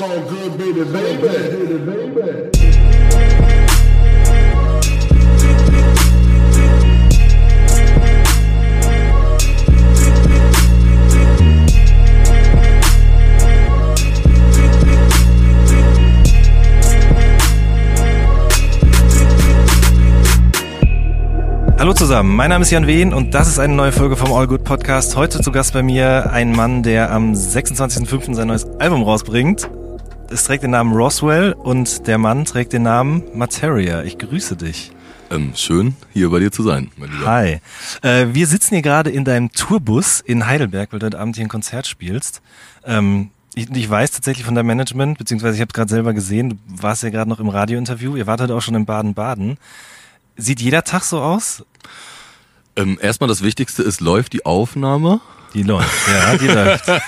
So good, baby, baby, baby. Hallo zusammen, mein Name ist Jan Wehn und das ist eine neue Folge vom All Good Podcast. Heute zu Gast bei mir ein Mann, der am 26.05. sein neues Album rausbringt. Es trägt den Namen Roswell und der Mann trägt den Namen Materia. Ich grüße dich. Ähm, schön, hier bei dir zu sein, mein Lieber. Hi. Äh, wir sitzen hier gerade in deinem Tourbus in Heidelberg, weil du heute Abend hier ein Konzert spielst. Ähm, ich, ich weiß tatsächlich von deinem Management, beziehungsweise ich habe es gerade selber gesehen, du warst ja gerade noch im Radiointerview, ihr wart heute auch schon in Baden-Baden. Sieht jeder Tag so aus? Ähm, erstmal das Wichtigste ist, läuft die Aufnahme? Die läuft, ja, die läuft.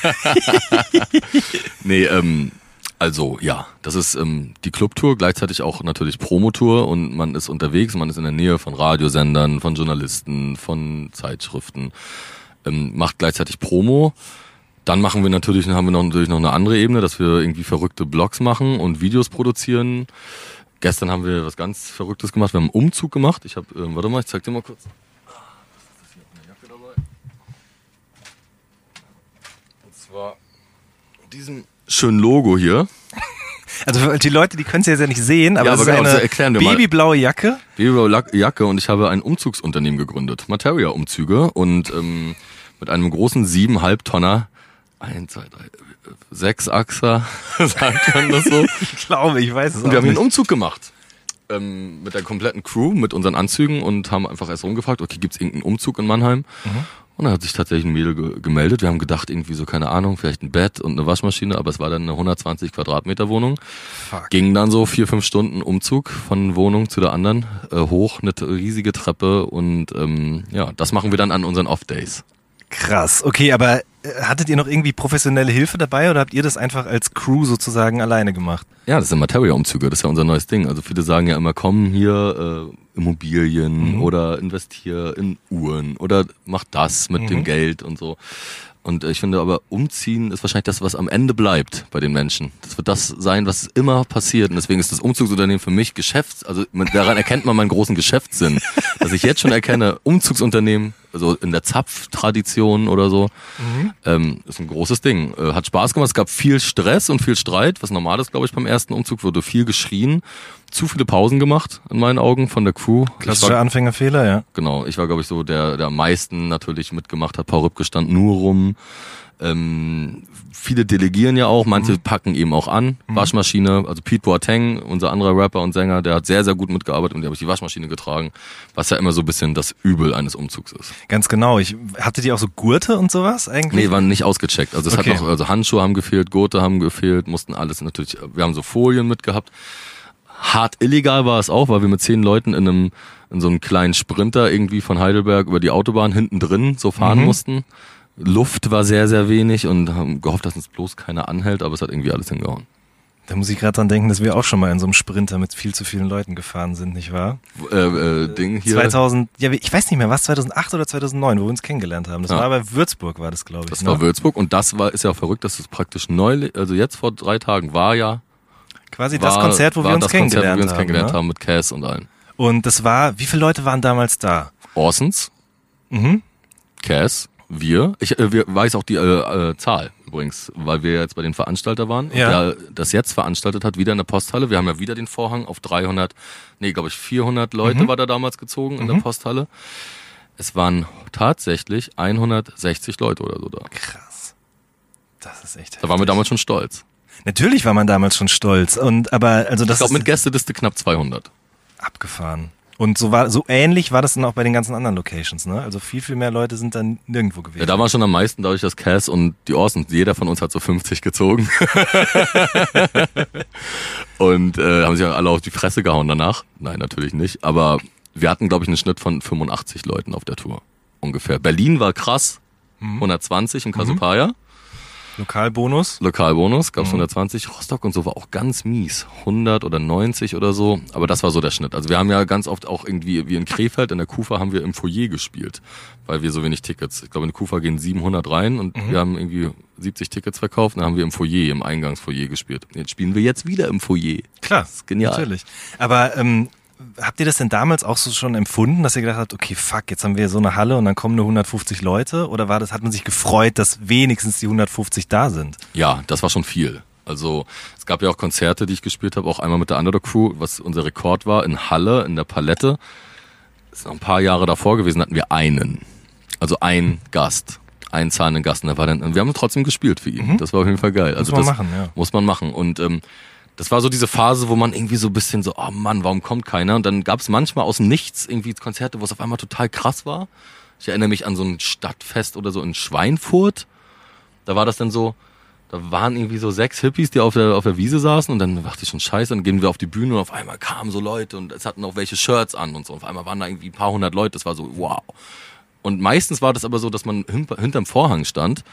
Nee, ähm, also ja, das ist ähm, die Clubtour, gleichzeitig auch natürlich Promotour und man ist unterwegs, man ist in der Nähe von Radiosendern, von Journalisten, von Zeitschriften, ähm, macht gleichzeitig Promo. Dann machen wir natürlich, haben wir noch, natürlich noch eine andere Ebene, dass wir irgendwie verrückte Blogs machen und Videos produzieren. Gestern haben wir was ganz Verrücktes gemacht. Wir haben einen Umzug gemacht. Ich habe, ähm, warte mal, ich zeig dir mal kurz. Und zwar diesem schönen Logo hier. Also die Leute, die können es jetzt ja nicht sehen, aber Ja, es aber ist genau, eine wir mal. babyblaue Jacke. Babyblau Lack- Jacke und ich habe ein Umzugsunternehmen gegründet. Materia Umzüge und ähm, mit einem großen siebeneinhalb Tonner, ein, zwei, drei, sechs Achser, sagt man das so. Ich glaube, ich weiß es Und wir haben nicht. einen Umzug gemacht. Ähm, mit der kompletten Crew, mit unseren Anzügen und haben einfach erst rumgefragt, okay, gibt's irgendeinen Umzug in Mannheim? Und dann hat sich tatsächlich ein Mädel ge gemeldet. Wir haben gedacht, irgendwie so, keine Ahnung, vielleicht ein Bett und eine Waschmaschine, aber es war dann eine 120 Quadratmeter Wohnung. Fuck. Ging dann so vier, fünf Stunden Umzug von Wohnung zu der anderen, äh, hoch, eine riesige Treppe und ähm, ja, das machen wir dann an unseren Off-Days. Krass. Okay, aber äh, hattet ihr noch irgendwie professionelle Hilfe dabei oder habt ihr das einfach als Crew sozusagen alleine gemacht? Ja, das sind Materia-Umzüge, das ist ja unser neues Ding. Also viele sagen ja immer, komm hier äh, Immobilien oder investier in Uhren oder mach das mit dem Geld und so. Und äh, ich finde aber, umziehen ist wahrscheinlich das, was am Ende bleibt bei den Menschen. Das wird das sein, was immer passiert. Und deswegen ist das Umzugsunternehmen für mich Geschäfts, also daran erkennt man meinen großen Geschäftssinn. dass ich jetzt schon erkenne, Umzugsunternehmen, also in der Zapftradition oder so, ähm, ist ein großes Ding. Äh, hat Spaß gemacht. Es gab viel Stress und viel Streit, was normal ist, glaube ich, beim ersten Umzug. Wurde viel geschrien. Zu viele Pausen gemacht, in meinen Augen, von der Crew. Klassischer war, Anfängerfehler, ja. genau, ich war, glaube ich, so der, der am meisten natürlich mitgemacht hat. Paul Rübke stand nur rum. Ähm, viele delegieren ja auch, manche packen eben auch an. Waschmaschine, also Pete Boateng, unser anderer Rapper und Sänger, der hat sehr, sehr gut mitgearbeitet und der habe ich die Waschmaschine getragen, was ja immer so ein bisschen das Übel eines Umzugs ist. Ganz genau. Ich, hattet ihr auch so Gurte und sowas eigentlich? Nee, waren nicht ausgecheckt. Also es Okay. hat noch, also Handschuhe haben gefehlt, Gurte haben gefehlt, mussten alles natürlich, wir haben so Folien mitgehabt. Hart illegal war es auch, weil wir mit zehn Leuten in einem, in so einem kleinen Sprinter irgendwie von Heidelberg über die Autobahn hinten drin so fahren Mhm. mussten. Luft war sehr, sehr wenig und haben gehofft, dass uns bloß keiner anhält, aber es hat irgendwie alles hingehauen. Da muss ich gerade dran denken, dass wir auch schon mal in so einem Sprinter mit viel zu vielen Leuten gefahren sind, nicht wahr? Äh, äh, Ding hier. 2000, ja, ich weiß nicht mehr, was 2008 oder 2009, wo wir uns kennengelernt haben. Das Ja. war bei Würzburg, war das, glaube ich. Das ne? war Würzburg und das war, ist ja auch verrückt, dass es praktisch neu, also jetzt vor drei Tagen war ja, Quasi war, das Konzert, wo wir uns das Konzert, kennengelernt wo wir uns haben. kennengelernt ne? haben mit Cass und allen. Und das war, wie viele Leute waren damals da? Orsons, Mhm. Cass, wir. Ich äh, wir weiß auch die äh, äh, Zahl übrigens, weil wir jetzt bei den Veranstalter waren. Ja. Der das jetzt veranstaltet hat, wieder in der Posthalle. Wir haben ja wieder den Vorhang auf 300, nee, glaube ich 400 Leute war da damals gezogen in der Posthalle. Es waren tatsächlich 160 Leute oder so da. Krass. Das ist echt Da waren wir heftig. damals schon stolz. Natürlich war man damals schon stolz. Und, aber, also das Ich glaube mit Gästeliste knapp 200. abgefahren. Und so war, so ähnlich war das dann auch bei den ganzen anderen Locations, ne? Also viel, viel mehr Leute sind dann nirgendwo gewesen. Ja, da waren schon am meisten dadurch, dass Cass und die Orsons, jeder von uns hat so 50 gezogen. und äh, haben sich auch alle auf die Fresse gehauen danach. Nein, natürlich nicht. Aber wir hatten, glaube ich, einen Schnitt von 85 Leuten auf der Tour. Ungefähr. Berlin war krass. 120 im Casupaya. Lokalbonus. Lokalbonus, gab's 120. Rostock und so war auch ganz mies. 100 oder 90 oder so. Aber das war so der Schnitt. Also wir haben ja ganz oft auch irgendwie, wie in Krefeld, in der Kufa haben wir im Foyer gespielt. Weil wir so wenig Tickets. Ich glaube, in der Kufa gehen 700 rein und wir haben irgendwie 70 Tickets verkauft. Dann haben wir im Foyer, im Eingangsfoyer gespielt. Jetzt spielen wir jetzt wieder im Foyer. Klar, ist genial. Natürlich. Aber ähm, habt ihr das denn damals auch so schon empfunden, dass ihr gedacht habt, okay, fuck, jetzt haben wir so eine Halle und dann kommen nur 150 Leute? Oder war das, hat man sich gefreut, dass wenigstens die 150 da sind? Ja, das war schon viel. Also es gab ja auch Konzerte, die ich gespielt habe, auch einmal mit der Underdog Crew, was unser Rekord war, in Halle, in der Palette. Das ist noch ein paar Jahre davor gewesen, hatten wir einen. Also ein Gast. Einen zahlenden Gast. Und der war dann, und wir haben trotzdem gespielt für ihn. Das war auf jeden Fall geil. Also man das machen, ja. Muss man machen. Und ähm, das war so diese Phase, wo man irgendwie so ein bisschen so, oh Mann, warum kommt keiner? Und dann gab es manchmal aus dem Nichts irgendwie Konzerte, wo es auf einmal total krass war. Ich erinnere mich an so ein Stadtfest oder so in Schweinfurt. Da war das dann so, da waren irgendwie so sechs Hippies, die auf der, auf der Wiese saßen und dann dachte ich schon scheiße, dann gehen wir auf die Bühne und auf einmal kamen so Leute und es hatten auch welche Shirts an und so. Auf einmal waren da irgendwie ein paar hundert Leute, das war so, wow. Und meistens war das aber so, dass man hinter, hinterm Vorhang stand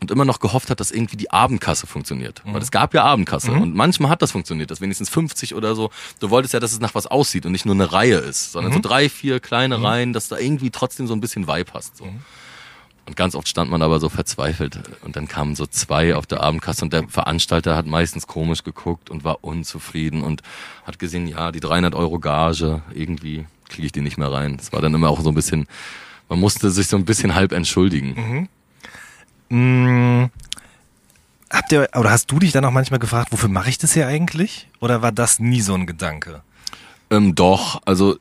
und immer noch gehofft hat, dass irgendwie die Abendkasse funktioniert. Weil es gab ja Abendkasse und manchmal hat das funktioniert, dass wenigstens 50 oder so. Du wolltest ja, dass es nach was aussieht und nicht nur eine Reihe ist, sondern so drei, vier kleine Reihen, dass da irgendwie trotzdem so ein bisschen Vibe hast. So. Und ganz oft stand man aber so verzweifelt und dann kamen so zwei auf der Abendkasse und der Veranstalter hat meistens komisch geguckt und war unzufrieden und hat gesehen, ja, die 300 Euro Gage, irgendwie kriege ich die nicht mehr rein. Es war dann immer auch so ein bisschen, man musste sich so ein bisschen halb entschuldigen. Hm, habt ihr, oder hast du dich dann auch manchmal gefragt, wofür mache ich das hier eigentlich? Oder war das nie so ein Gedanke? Ähm, doch, also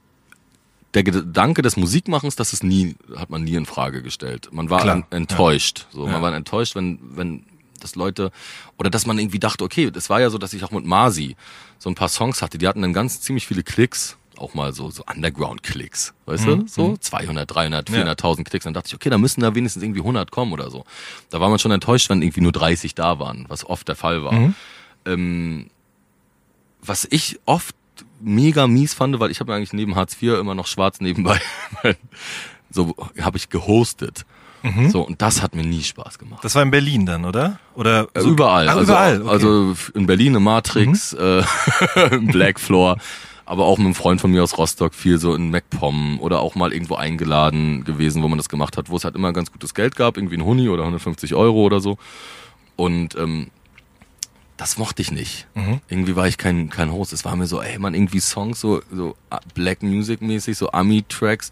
der Gedanke des Musikmachens, das ist nie, hat man nie in Frage gestellt. Man war Klar, en- enttäuscht. So, Ja. man war enttäuscht, wenn, wenn das Leute, oder dass man irgendwie dachte, okay, das war ja so, dass ich auch mit Masi so ein paar Songs hatte, die hatten dann ganz ziemlich viele Klicks, auch mal so, so Underground-Klicks, weißt du? So 200, 300, 400.000 Klicks. Dann dachte ich, okay, da müssen da wenigstens irgendwie 100 kommen oder so. Da war man schon enttäuscht, wenn irgendwie nur 30 da waren, was oft der Fall war. Ähm, was ich oft mega mies fand, weil ich habe eigentlich neben Hartz IV immer noch schwarz nebenbei. so habe ich gehostet. So, und das hat mir nie Spaß gemacht. Das war in Berlin dann, oder? Oder Also überall. Ach, also, überall. Okay. also in Berlin im Matrix, äh, im Black Floor, aber auch mit einem Freund von mir aus Rostock viel so in MacPom oder auch mal irgendwo eingeladen gewesen, wo man das gemacht hat, wo es halt immer ganz gutes Geld gab, irgendwie ein Huni oder 150 Euro oder so. Und ähm, das mochte ich nicht. Irgendwie war ich kein, kein Host. Es war mir so, ey man, irgendwie Songs, so, so Black Music mäßig, so Ami-Tracks.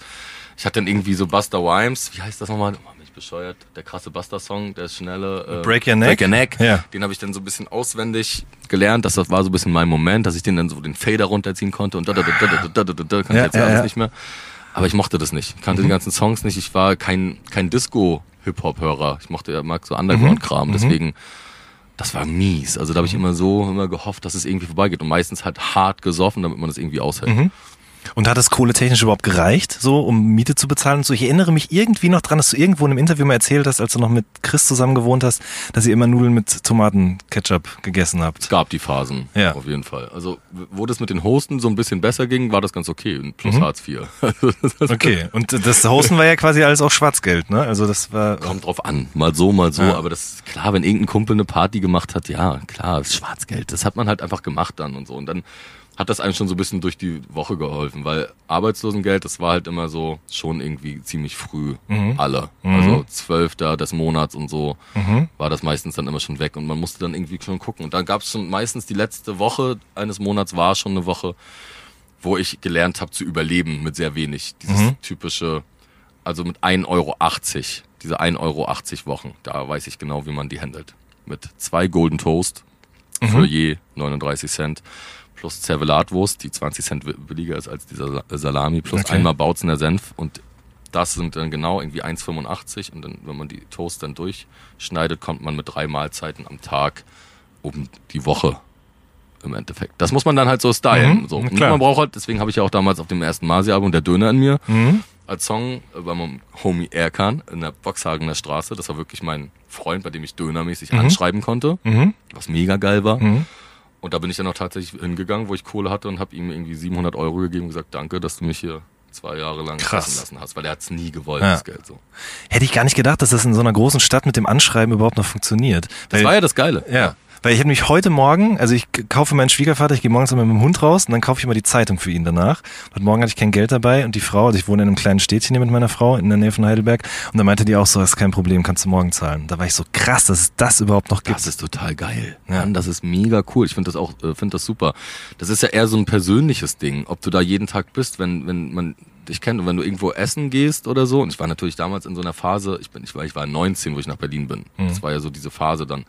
Ich hatte dann irgendwie so Buster Rhymes, wie heißt das nochmal? Oh, bescheuert. Der krasse Buster-Song, der schnelle. Äh, Break Your Neck? Break Your Neck. Ja. Den habe ich dann so ein bisschen auswendig gelernt. Das, das war so ein bisschen mein Moment, dass ich den dann so den Fader runterziehen konnte und da, da, da, da, da, da, da, da, kann ich Ja, jetzt ja ja, alles ja. nicht mehr. Aber ich mochte das nicht. Ich kannte die ganzen Songs nicht. Ich war kein, kein Disco-Hip-Hop-Hörer. Ich mochte, mag so Underground-Kram. Deswegen, das war mies. Also da habe ich immer so, immer gehofft, dass es irgendwie vorbeigeht. Und meistens halt hart gesoffen, damit man das irgendwie aushält. Und hat es kohletechnisch überhaupt gereicht, so um Miete zu bezahlen und so? Ich erinnere mich irgendwie noch dran, dass du irgendwo in einem Interview mal erzählt hast, als du noch mit Chris zusammen gewohnt hast, dass ihr immer Nudeln mit Tomatenketchup gegessen Es habt. gab die Phasen, Ja. auf jeden Fall. Also, wo das mit den Hosten so ein bisschen besser ging, war das ganz okay. Plus Hartz IV. Also, das Okay, und das Hosten war ja quasi alles auch Schwarzgeld, ne? Also das war... Kommt drauf an. Mal so, mal so. Ja. Aber das ist klar, wenn irgendein Kumpel eine Party gemacht hat, ja, klar, ist Schwarzgeld. Das hat man halt einfach gemacht dann und so. Und dann hat das einem schon so ein bisschen durch die Woche geholfen, weil Arbeitslosengeld, das war halt immer so schon irgendwie ziemlich früh alle. Also zwölfter des Monats und so war das meistens dann immer schon weg und man musste dann irgendwie schon gucken. Und dann gab es schon meistens die letzte Woche eines Monats war schon eine Woche, wo ich gelernt habe zu überleben mit sehr wenig. Dieses typische, also mit 1,80 Euro, diese 1,80 Euro Wochen, da weiß ich genau, wie man die handelt. Mit zwei Golden Toast für je 39 Cent plus Zervelatwurst, die 20 Cent billiger ist als dieser Sa- Salami, plus Okay. einmal Bautzener Senf und das sind dann genau irgendwie 1,85 und dann, wenn man die Toast dann durchschneidet, kommt man mit drei Mahlzeiten am Tag um die Woche im Endeffekt. Das muss man dann halt so stylen. Mhm, so. Und man braucht halt, deswegen habe ich ja auch damals auf dem ersten Masi-Album Der Döner in mir als Song äh, bei meinem Homie Erkan in der Boxhagener Straße. Das war wirklich mein Freund, bei dem ich dönermäßig anschreiben konnte, was mega geil war. Und da bin ich dann auch tatsächlich hingegangen, wo ich Kohle hatte und habe ihm irgendwie 700 Euro gegeben und gesagt, danke, dass du mich hier zwei Jahre lang Krass. lassen hast, weil er hat's nie gewollt, Ja. das Geld so. Hätte ich gar nicht gedacht, dass das in so einer großen Stadt mit dem Anschreiben überhaupt noch funktioniert. Das Weil- war ja das Geile. Ja. Weil ich habe mich heute Morgen, also ich kaufe meinen Schwiegervater, ich gehe morgens immer mit dem Hund raus und dann kaufe ich immer die Zeitung für ihn danach. Heute Morgen hatte ich kein Geld dabei und die Frau, also ich wohne in einem kleinen Städtchen hier mit meiner Frau in der Nähe von Heidelberg und da meinte die auch so, das ist kein Problem, kannst du morgen zahlen. Da war ich so krass, dass es das überhaupt noch gibt. Das ist total geil. Ja. Mann, das ist mega cool. Ich finde das auch, äh, finde das super. Das ist ja eher so ein persönliches Ding, ob du da jeden Tag bist, wenn, wenn man dich kennt und wenn du irgendwo essen gehst oder so. Und ich war natürlich damals in so einer Phase, ich bin, ich war, ich war 19, wo ich nach Berlin bin. Mhm. Das war ja so diese Phase dann,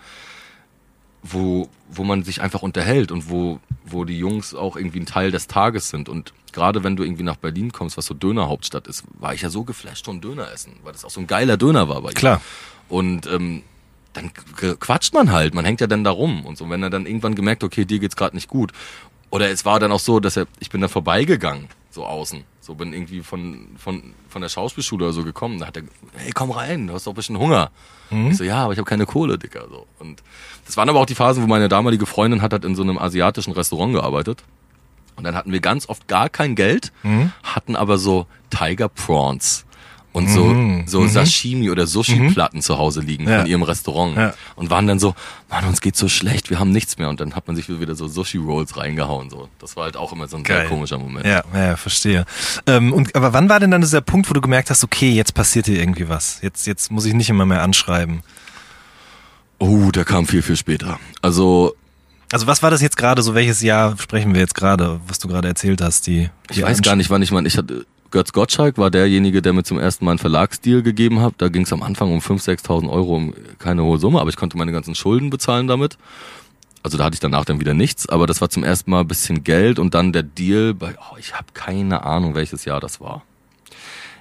wo, wo man sich einfach unterhält und wo, wo die Jungs auch irgendwie ein Teil des Tages sind. Und gerade wenn du irgendwie nach Berlin kommst, was so Dönerhauptstadt ist, war ich ja so geflasht von Döner essen, weil das auch so ein geiler Döner war bei ihr. Klar. Und ähm, dann quatscht man halt, man hängt ja dann da rum und so. Wenn er dann irgendwann gemerkt, okay, dir geht's gerade nicht gut. Oder es war dann auch so, dass er, ich bin da vorbeigegangen, so außen. So bin irgendwie von, von, von der Schauspielschule oder so gekommen. Da hat er, hey, komm rein, du hast doch ein bisschen Hunger. Ich so, ja, aber ich habe keine Kohle, Dicker. So. Und das waren aber auch die Phasen, wo meine damalige Freundin hat halt in so einem asiatischen Restaurant gearbeitet. Und dann hatten wir ganz oft gar kein Geld, hatten aber so Tiger Prawns und so, so Sashimi oder Sushi-Platten zu Hause liegen Ja. von ihrem Restaurant. Ja. Und waren dann so, Mann, uns geht's so schlecht, wir haben nichts mehr. Und dann hat man sich wieder so Sushi-Rolls reingehauen. So. Das war halt auch immer so ein Geil. sehr komischer Moment. Ja, ja, verstehe. Ähm, und, aber wann war denn dann dieser Punkt, wo du gemerkt hast, okay, jetzt passiert hier irgendwie was? Jetzt, jetzt muss ich nicht immer mehr anschreiben. Oh, der kam viel, viel später. Also, Also was war das jetzt gerade, so welches Jahr sprechen wir jetzt gerade, was du gerade erzählt hast? Die, ich weiß gar nicht, wann ich meine, ich hatte, Götz Gottschalk war derjenige, der mir zum ersten Mal einen Verlagsdeal gegeben hat. Da ging es am Anfang um 5.000, 6.000 Euro, um keine hohe Summe, aber ich konnte meine ganzen Schulden bezahlen damit. Also da hatte ich danach dann wieder nichts, aber das war zum ersten Mal ein bisschen Geld und dann der Deal bei, oh, ich habe keine Ahnung, welches Jahr das war.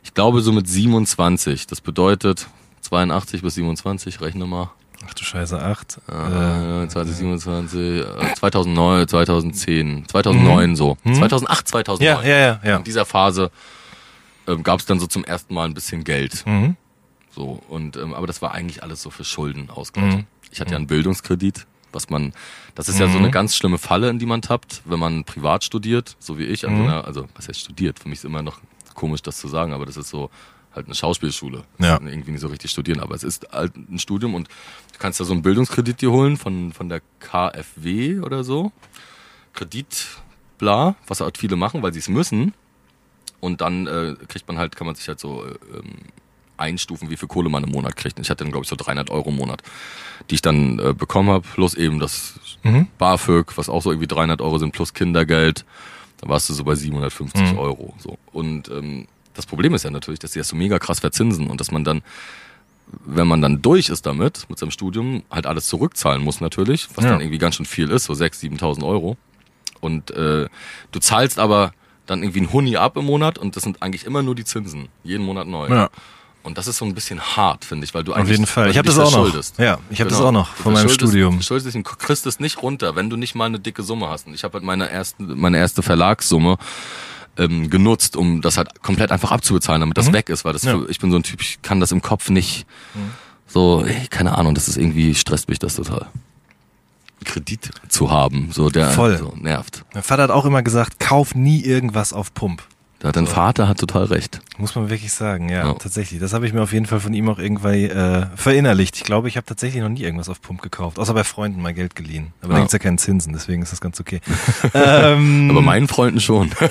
Ich glaube so mit 27, das bedeutet 82 bis 27, rechne mal. Ach du Scheiße, acht. Äh, 2027, äh, 2009, 2010, 2009 so. 2008, 2009. Ja, ja, ja, ja. In dieser Phase ähm, gab es dann so zum ersten Mal ein bisschen Geld. Mhm. So und ähm, aber das war eigentlich alles so für Schuldenausgleich. Mhm. Ich hatte ja einen Bildungskredit, was man, das ist ja so eine ganz schlimme Falle, in die man tappt, wenn man privat studiert, so wie ich. An so Mhm. einer, also was heißt studiert? Für mich ist immer noch komisch, das zu sagen, aber das ist so halt eine Schauspielschule. Ja. Irgendwie nicht so richtig studieren, aber es ist halt ein Studium und du kannst da so einen Bildungskredit dir holen von von der KfW oder so. Kredit, bla, was halt viele machen, weil sie es müssen. Und dann äh, kriegt man halt, kann man sich halt so äh, ähm, einstufen, wie viel Kohle man im Monat kriegt. Und ich hatte dann, glaube ich, so 300 Euro im Monat, die ich dann äh, bekommen habe, plus eben das Mhm. BAföG, was auch so irgendwie 300 Euro sind, plus Kindergeld. Da warst du so bei 750 Mhm. Euro. So. Und ähm, das Problem ist ja natürlich, dass die das so mega krass verzinsen und dass man dann, wenn man dann durch ist damit, mit seinem Studium, halt alles zurückzahlen muss natürlich, was Ja. dann irgendwie ganz schön viel ist, so 6.000, 7.000 Euro. Und äh, du zahlst aber dann irgendwie ein Huni ab im Monat und das sind eigentlich immer nur die Zinsen, jeden Monat neu. Ja. Und das ist so ein bisschen hart, finde ich, weil du Auf eigentlich jeden Fall. Ich habe das auch noch. Ja, ich habe das Genau. auch noch von meinem Studium. Du verschuldest dich und kriegst es nicht runter, wenn du nicht mal eine dicke Summe hast. Und ich habe halt meine, ersten, meine erste Verlagssumme ähm, genutzt, um das halt komplett einfach abzubezahlen, damit das weg ist, weil das Mhm. Ja. Mhm. für, ich bin so ein Typ, ich kann das im Kopf nicht so, ey, keine Ahnung, das ist irgendwie, stresst mich das total. Kredit zu haben, so der Voll. So, nervt. Mein Vater hat auch immer gesagt, kauf nie irgendwas auf Pump. Da hat dein Vater hat total recht. Muss man wirklich sagen, ja, Ja. tatsächlich. Das habe ich mir auf jeden Fall von ihm auch irgendwie äh, verinnerlicht. Ich glaube, ich habe tatsächlich noch nie irgendwas auf Pump gekauft, außer bei Freunden mal Geld geliehen. Aber da Ja. gibt's ja keinen Zinsen, deswegen ist das ganz okay. ähm, Aber meinen Freunden schon.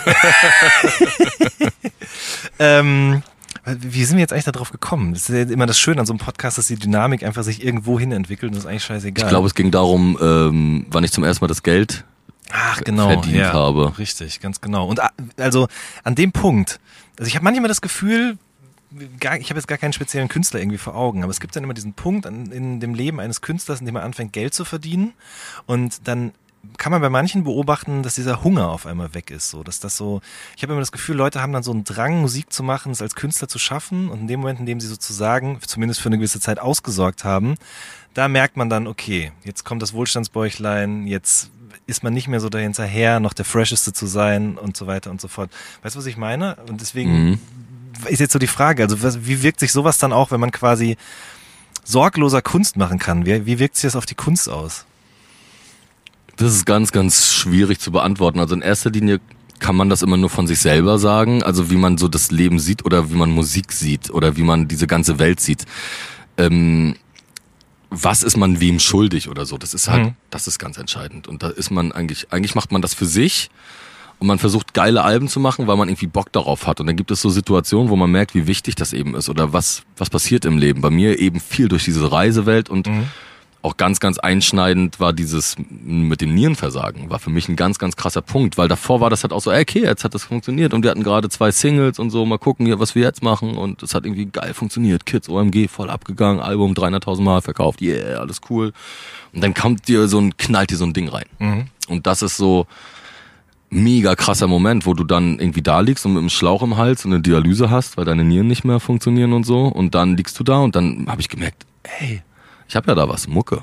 ähm, wie sind wir jetzt eigentlich darauf gekommen? Das ist ja immer das Schöne an so einem Podcast, dass die Dynamik einfach sich irgendwo hin entwickelt und das ist eigentlich scheißegal. Ich glaube, es ging darum, ähm, wann ich zum ersten Mal das Geld Ach, genau, verdient ja, habe. Richtig, ganz genau. Und also an dem Punkt, also ich habe manchmal das Gefühl, gar, ich habe jetzt gar keinen speziellen Künstler irgendwie vor Augen, aber es gibt dann immer diesen Punkt an, in dem Leben eines Künstlers, in dem er anfängt, Geld zu verdienen und dann kann man bei manchen beobachten, dass dieser Hunger auf einmal weg ist, so, dass das so, ich habe immer das Gefühl, Leute haben dann so einen Drang, Musik zu machen, es als Künstler zu schaffen und in dem Moment, in dem sie sozusagen, zumindest für eine gewisse Zeit ausgesorgt haben, da merkt man dann, okay, jetzt kommt das Wohlstandsbäuchlein, jetzt ist man nicht mehr so dahinterher, noch der Fresheste zu sein und so weiter und so fort. Weißt du, was ich meine? Und deswegen Mhm. ist jetzt so die Frage, also was, wie wirkt sich sowas dann auch, wenn man quasi sorgloser Kunst machen kann? Wie, wie wirkt sich das auf die Kunst aus? Das ist ganz, ganz schwierig zu beantworten. Also in erster Linie kann man das immer nur von sich selber sagen, also wie man so das Leben sieht oder wie man Musik sieht oder wie man diese ganze Welt sieht. Ähm, was ist man wem schuldig oder so? Das ist halt, Mhm. das ist ganz entscheidend. Und da ist man eigentlich, eigentlich macht man das für sich und man versucht geile Alben zu machen, weil man irgendwie Bock darauf hat. Und dann gibt es so Situationen, wo man merkt, wie wichtig das eben ist oder was, was passiert im Leben. Bei mir eben viel durch diese Reisewelt und auch ganz, ganz einschneidend war dieses mit dem Nierenversagen, war für mich ein ganz, ganz krasser Punkt, weil davor war das halt auch so, ey, okay, jetzt hat das funktioniert und wir hatten gerade zwei Singles und so, mal gucken was wir jetzt machen und es hat irgendwie geil funktioniert. Kids, OMG, voll abgegangen, Album 300.000 Mal verkauft, yeah, alles cool. Und dann kommt dir so ein, knallt dir so ein Ding rein. Und das ist so, mega krasser Moment, wo du dann irgendwie da liegst und mit einem Schlauch im Hals und eine Dialyse hast, weil deine Nieren nicht mehr funktionieren und so. Und dann liegst du da und dann habe ich gemerkt, hey, ich habe ja da was, Mucke.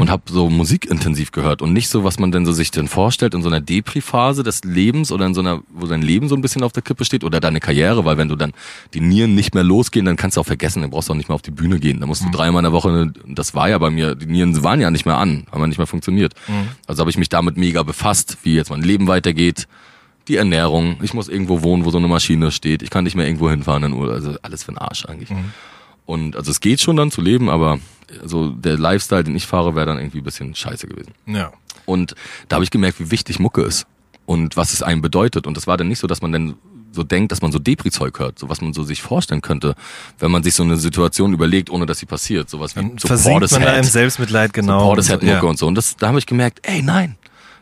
Und habe so Musik intensiv gehört und nicht so, was man denn so sich denn vorstellt in so einer Depri-Phase des Lebens oder in so einer, wo dein Leben so ein bisschen auf der Kippe steht oder deine Karriere, weil wenn du dann die Nieren nicht mehr losgehen, dann kannst du auch vergessen, dann brauchst du auch nicht mehr auf die Bühne gehen. Da musst du dreimal in der Woche, das war ja bei mir, die Nieren waren ja nicht mehr an, haben ja nicht mehr funktioniert. Also habe ich mich damit mega befasst, wie jetzt mein Leben weitergeht, die Ernährung, ich muss irgendwo wohnen, wo so eine Maschine steht, ich kann nicht mehr irgendwo hinfahren also alles für den Arsch eigentlich. Und also es geht schon dann zu leben, aber so der Lifestyle, den ich fahre, wäre dann irgendwie ein bisschen scheiße gewesen. Ja. Und da habe ich gemerkt, wie wichtig Mucke ist und was es einem bedeutet. Und das war dann nicht so, dass man dann so denkt, dass man so Depri-Zeug hört, so was man so sich vorstellen könnte, wenn man sich so eine Situation überlegt, ohne dass sie passiert. Sowas wie so Versinkt man da im Portishead, Selbstmitleid genau. so Portishead-Mucke ja. und so. Und das, da habe ich gemerkt, ey, nein.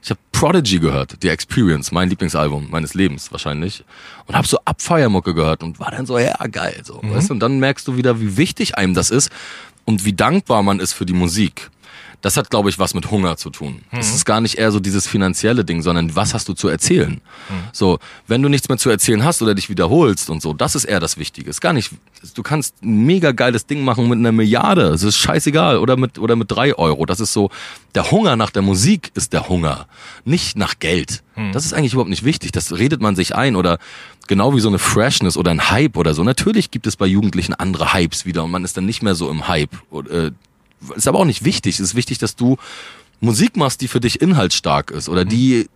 Ich habe Prodigy gehört, The Experience, mein Lieblingsalbum meines Lebens wahrscheinlich. Und habe so Abfeiermucke gehört und war dann so, ja, geil. So, Mhm. weißt? Und dann merkst du wieder, wie wichtig einem das ist und wie dankbar man ist für die Musik. Das hat, glaube ich, was mit Hunger zu tun. Es ist gar nicht eher so dieses finanzielle Ding, sondern was hast du zu erzählen? So, wenn du nichts mehr zu erzählen hast oder dich wiederholst und so, das ist eher das Wichtige. Ist gar nicht, du kannst ein mega geiles Ding machen mit einer Milliarde. Es ist scheißegal. Oder mit, oder mit drei Euro. Das ist so, der Hunger nach der Musik ist der Hunger. Nicht nach Geld. Das ist eigentlich überhaupt nicht wichtig. Das redet man sich ein oder genau wie so eine Freshness oder ein Hype oder so. Natürlich gibt es bei Jugendlichen andere Hypes wieder und man ist dann nicht mehr so im Hype. Ist aber auch nicht wichtig. Es ist wichtig, dass du Musik machst, die für dich inhaltsstark ist oder die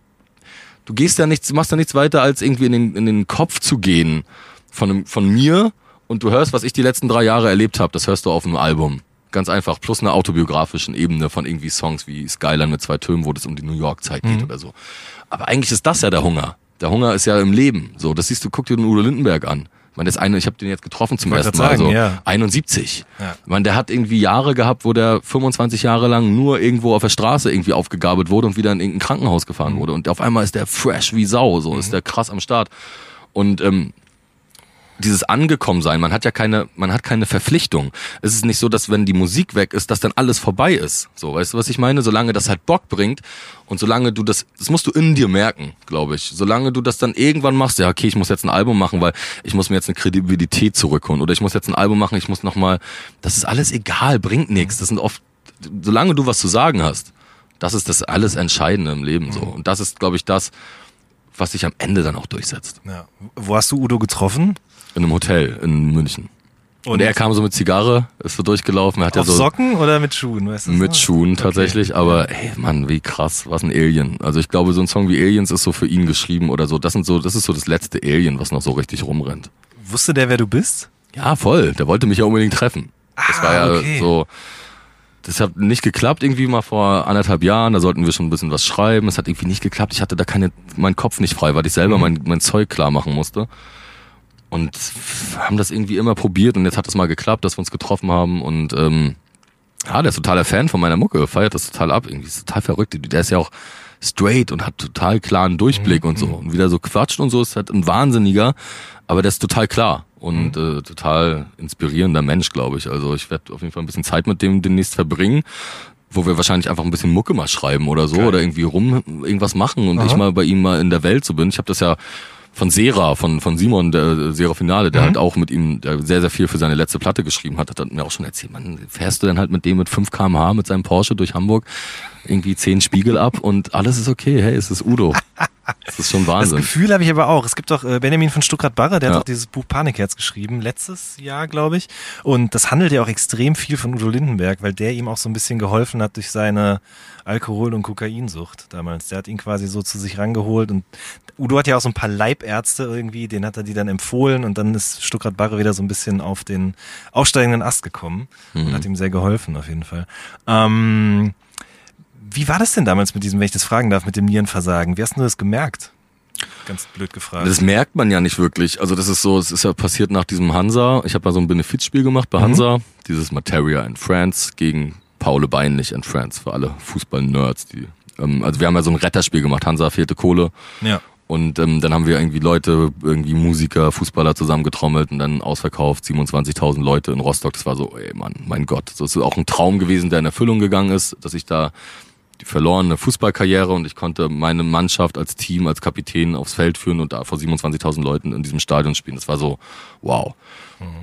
du gehst ja nichts, machst ja nichts weiter, als irgendwie in den, in den Kopf zu gehen von, von mir und du hörst, was ich die letzten drei Jahre erlebt habe, das hörst du auf einem Album. Ganz einfach, plus einer autobiografischen Ebene von irgendwie Songs wie Skyline mit zwei Tönen, wo es um die New York-Zeit geht oder so. Aber eigentlich ist das ja der Hunger. Der Hunger ist ja im Leben. So, das siehst du, guck dir den Udo Lindenberg an. Ich meine, das eine, ich habe den jetzt getroffen zum ersten Mal. sagen, so ja. 71. Ja. Meine, der hat irgendwie Jahre gehabt, wo der 25 Jahre lang nur irgendwo auf der Straße irgendwie aufgegabelt wurde und wieder in irgendein Krankenhaus gefahren wurde. Und auf einmal ist der fresh wie Sau, so ist der krass am Start. Und ähm, dieses Angekommensein, man hat ja keine, man hat keine Verpflichtung. Es ist nicht so, dass wenn die Musik weg ist, dass dann alles vorbei ist. So, weißt du, was ich meine? Solange das halt Bock bringt und solange du das, das musst du in dir merken, glaube ich. Solange du das dann irgendwann machst, ja, okay, ich muss jetzt ein Album machen, weil ich muss mir jetzt eine Kredibilität zurückholen oder ich muss jetzt ein Album machen, ich muss nochmal, das ist alles egal, bringt nichts. Das sind oft, solange du was zu sagen hast, das ist das alles Entscheidende im Leben so. Und das ist, glaube ich, das, was sich am Ende dann auch durchsetzt. Ja. Wo hast du Udo getroffen? In einem Hotel in München. Und, er kam so mit Zigarre, ist so durchgelaufen, er hat Auf ja so Socken oder mit Schuhen? Weißt du das mit noch? Schuhen tatsächlich, aber ey Mann, wie krass, was ein Alien. Also ich glaube, so ein Song wie Aliens ist so für ihn geschrieben oder so. Das sind so, das ist so das letzte Alien, was noch so richtig rumrennt. Wusste der, wer du bist? Ja, voll. Der wollte mich ja unbedingt treffen. Das Ah, war ja okay. so. Das hat nicht geklappt irgendwie mal vor anderthalb Jahren. Da sollten wir schon ein bisschen was schreiben. Es hat irgendwie nicht geklappt. Ich hatte da keine, meinen Kopf nicht frei, weil ich selber Mhm. mein, mein Zeug klar machen musste. Und haben das irgendwie immer probiert und jetzt hat es mal geklappt, dass wir uns getroffen haben und ähm, ja, der ist totaler Fan von meiner Mucke, feiert das total ab, irgendwie ist total verrückt. Der ist ja auch straight und hat total klaren Durchblick und so. Und wieder so quatscht und so, ist halt ein Wahnsinniger, aber der ist total klar und äh, total inspirierender Mensch, glaube ich. Also ich werde auf jeden Fall ein bisschen Zeit mit dem demnächst verbringen, wo wir wahrscheinlich einfach ein bisschen Mucke mal schreiben oder so Geil. oder irgendwie rum irgendwas machen und Aha. ich mal bei ihm mal in der Welt so bin. Ich habe das ja von Sera, von, von Simon, der Sera Finale, der halt auch mit ihm der sehr, sehr viel für seine letzte Platte geschrieben hat, hat mir auch schon erzählt, man, fährst du dann halt mit dem mit 5 kmh mit seinem Porsche durch Hamburg, irgendwie 10 Spiegel ab und alles ist okay, hey, es ist Udo. Das ist schon Das Wahnsinn. Gefühl habe ich aber auch. Es gibt doch äh, Benjamin von Stuttgart-Barre, der Ja. hat auch dieses Buch Panikherz geschrieben, letztes Jahr, glaube ich. Und das handelt ja auch extrem viel von Udo Lindenberg, weil der ihm auch so ein bisschen geholfen hat durch seine Alkohol- und Kokainsucht damals. Der hat ihn quasi so zu sich rangeholt und Udo hat ja auch so ein paar Leibärzte irgendwie, den hat er die dann empfohlen und dann ist Stuttgart-Barre wieder so ein bisschen auf den aufsteigenden Ast gekommen und hat ihm sehr geholfen auf jeden Fall. Ähm, wie war das denn damals mit diesem, wenn ich das fragen darf, mit dem Nierenversagen? Wie hast du das gemerkt? Ganz blöd gefragt. Das merkt man ja nicht wirklich. Also das ist so, es ist ja passiert nach diesem Hansa. Ich habe mal so ein Benefizspiel gemacht bei Hansa, dieses Materia in France gegen Paule Beinlich in France für alle Fußball-Nerds. Die, ähm, also wir haben ja so ein Retterspiel gemacht. Hansa fehlte Kohle. ja. Und ähm, dann haben wir irgendwie Leute, irgendwie Musiker, Fußballer zusammengetrommelt und dann ausverkauft, 27.000 Leute in Rostock. Das war so, ey Mann, mein Gott. Das ist auch ein Traum gewesen, der in Erfüllung gegangen ist, dass ich da die verlorene Fußballkarriere und ich konnte meine Mannschaft als Team, als Kapitän aufs Feld führen und da vor 27.000 Leuten in diesem Stadion spielen. Das war so, wow.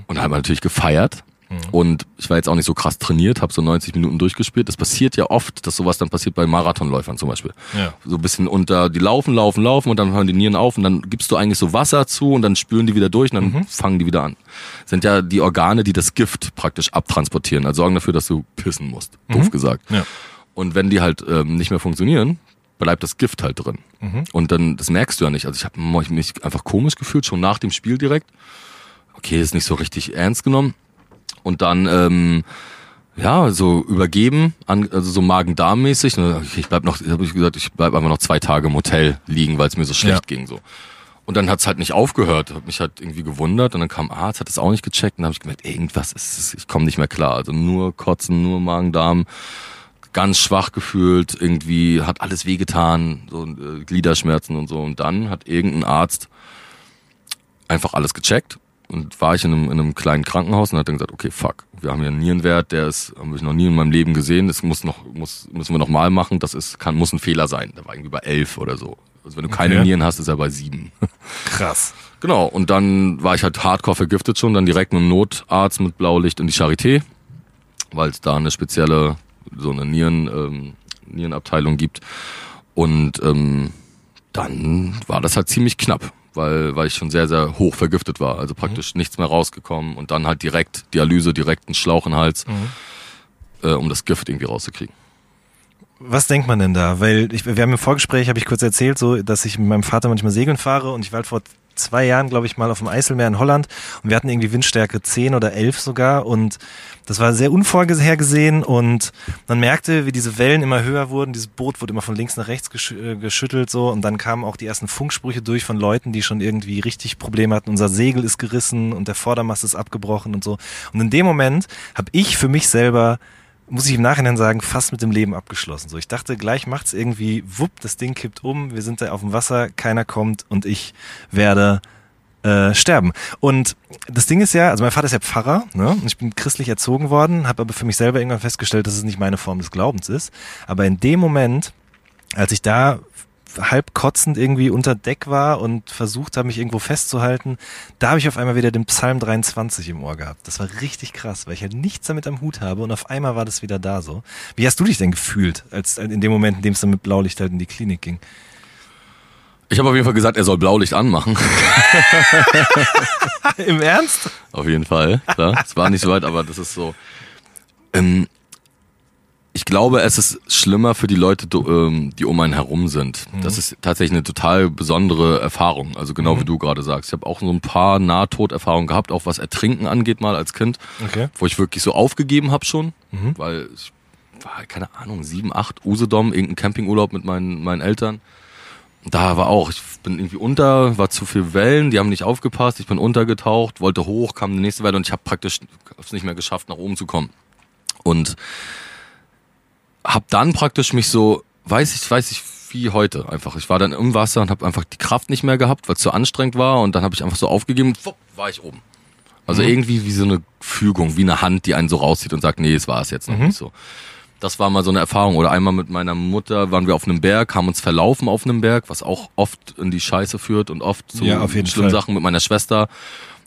Und da haben wir natürlich gefeiert. Und ich war jetzt auch nicht so krass trainiert, habe so 90 Minuten durchgespielt. Das passiert ja oft, dass sowas dann passiert bei Marathonläufern zum Beispiel. Ja. So ein bisschen unter, die laufen, laufen, laufen und dann hören die Nieren auf und dann gibst du eigentlich so Wasser zu und dann spüren die wieder durch und dann fangen die wieder an. Sind ja die Organe, die das Gift praktisch abtransportieren, also sorgen dafür, dass du pissen musst, doof gesagt. Ja. Und wenn die halt ähm, nicht mehr funktionieren, bleibt das Gift halt drin. Und dann, das merkst du ja nicht. Also ich habe mich einfach komisch gefühlt, schon nach dem Spiel direkt. Okay, ist nicht so richtig ernst genommen. Und dann, ähm, ja, so übergeben, an, also so Magen-Darm-mäßig. Ne, Ich bleib noch, habe ich gesagt, ich bleib einfach noch zwei Tage im Hotel liegen, weil es mir so schlecht Ja. ging. so. Und dann hat's halt nicht aufgehört, hat mich halt irgendwie gewundert und dann kam Arzt, hat es auch nicht gecheckt und dann habe ich gemerkt, irgendwas ist, es, ich komme nicht mehr klar. Also nur Kotzen, nur Magen-Darm, ganz schwach gefühlt, irgendwie hat alles wehgetan, so äh, Gliederschmerzen und so. Und dann hat irgendein Arzt einfach alles gecheckt und war ich in einem, in einem kleinen Krankenhaus und hat dann gesagt, okay, fuck, wir haben hier einen Nierenwert, der ist, habe ich noch nie in meinem Leben gesehen, das muss noch, muss, müssen wir noch mal machen, das ist, kann, muss ein Fehler sein. Da war irgendwie bei elf oder so. Also wenn du keine Okay. Nieren hast, ist er bei sieben. Krass. Genau, und dann war ich halt hardcore vergiftet schon, dann direkt mit dem Notarzt mit Blaulicht in die Charité, weil es da eine spezielle, so eine Nieren, ähm, Nierenabteilung gibt. Und ähm, dann war das halt ziemlich knapp, weil, weil ich schon sehr, sehr hoch vergiftet war. Also praktisch nichts mehr rausgekommen und dann halt direkt Dialyse, direkt einen Schlauch in den Hals, äh, um das Gift irgendwie rauszukriegen. Was denkt man denn da? Weil ich, wir haben im Vorgespräch, habe ich kurz erzählt, so, dass ich mit meinem Vater manchmal segeln fahre und ich war halt vor zwei Jahren, glaube ich, mal auf dem Eiselmeer in Holland. Und wir hatten irgendwie Windstärke 10 oder 11 sogar. Und das war sehr unvorhergesehen. Und man merkte, wie diese Wellen immer höher wurden, dieses Boot wurde immer von links nach rechts gesch äh, geschüttelt so. Und dann kamen auch die ersten Funksprüche durch von Leuten, die schon irgendwie richtig Probleme hatten. Unser Segel ist gerissen und der Vordermast ist abgebrochen und so. Und in dem Moment habe ich für mich selber muss ich im Nachhinein sagen, fast mit dem Leben abgeschlossen. So, ich dachte, gleich macht's irgendwie, wupp, das Ding kippt um, wir sind da auf dem Wasser, keiner kommt und ich werde äh, sterben. Und das Ding ist ja, also mein Vater ist ja Pfarrer, ne? Und ich bin christlich erzogen worden, habe aber für mich selber irgendwann festgestellt, dass es nicht meine Form des Glaubens ist. Aber in dem Moment, als ich da halb kotzend irgendwie unter Deck war und versucht habe, mich irgendwo festzuhalten, da habe ich auf einmal wieder den Psalm 23 im Ohr gehabt. Das war richtig krass, weil ich halt nichts damit am Hut habe und auf einmal war das wieder da so. Wie hast du dich denn gefühlt, als in dem Moment, in dem es dann mit Blaulicht halt in die Klinik ging? Ich habe auf jeden Fall gesagt, er soll Blaulicht anmachen. Im Ernst? Auf jeden Fall. Klar. Es war nicht so weit, aber das ist so. Ähm, ich glaube, es ist schlimmer für die Leute, ähm, die um einen herum sind. Das ist tatsächlich eine total besondere Erfahrung. Also genau wie du gerade sagst. Ich habe auch so ein paar Nahtoderfahrungen gehabt, auch was Ertrinken angeht, mal als Kind, Okay. wo ich wirklich so aufgegeben habe schon, weil ich war, keine Ahnung, sieben, acht, Usedom, irgendein Campingurlaub mit meinen, meinen Eltern. Da war auch, ich bin irgendwie unter, war zu viel Wellen, die haben nicht aufgepasst, ich bin untergetaucht, wollte hoch, kam die nächste Welle und ich habe praktisch es nicht mehr geschafft, nach oben zu kommen. Und habe dann praktisch mich so, weiß ich, weiß ich wie heute einfach. Ich war dann im Wasser und habe einfach die Kraft nicht mehr gehabt, weil es zu anstrengend war und dann habe ich einfach so aufgegeben, wupp, war ich oben. Also irgendwie wie so eine Fügung, wie eine Hand, die einen so rauszieht und sagt, nee, es war es jetzt noch nicht so. Das war mal so eine Erfahrung. Oder einmal mit meiner Mutter waren wir auf einem Berg, haben uns verlaufen auf einem Berg, was auch oft in die Scheiße führt und oft zu Ja, schlimmen Fall. Sachen mit meiner Schwester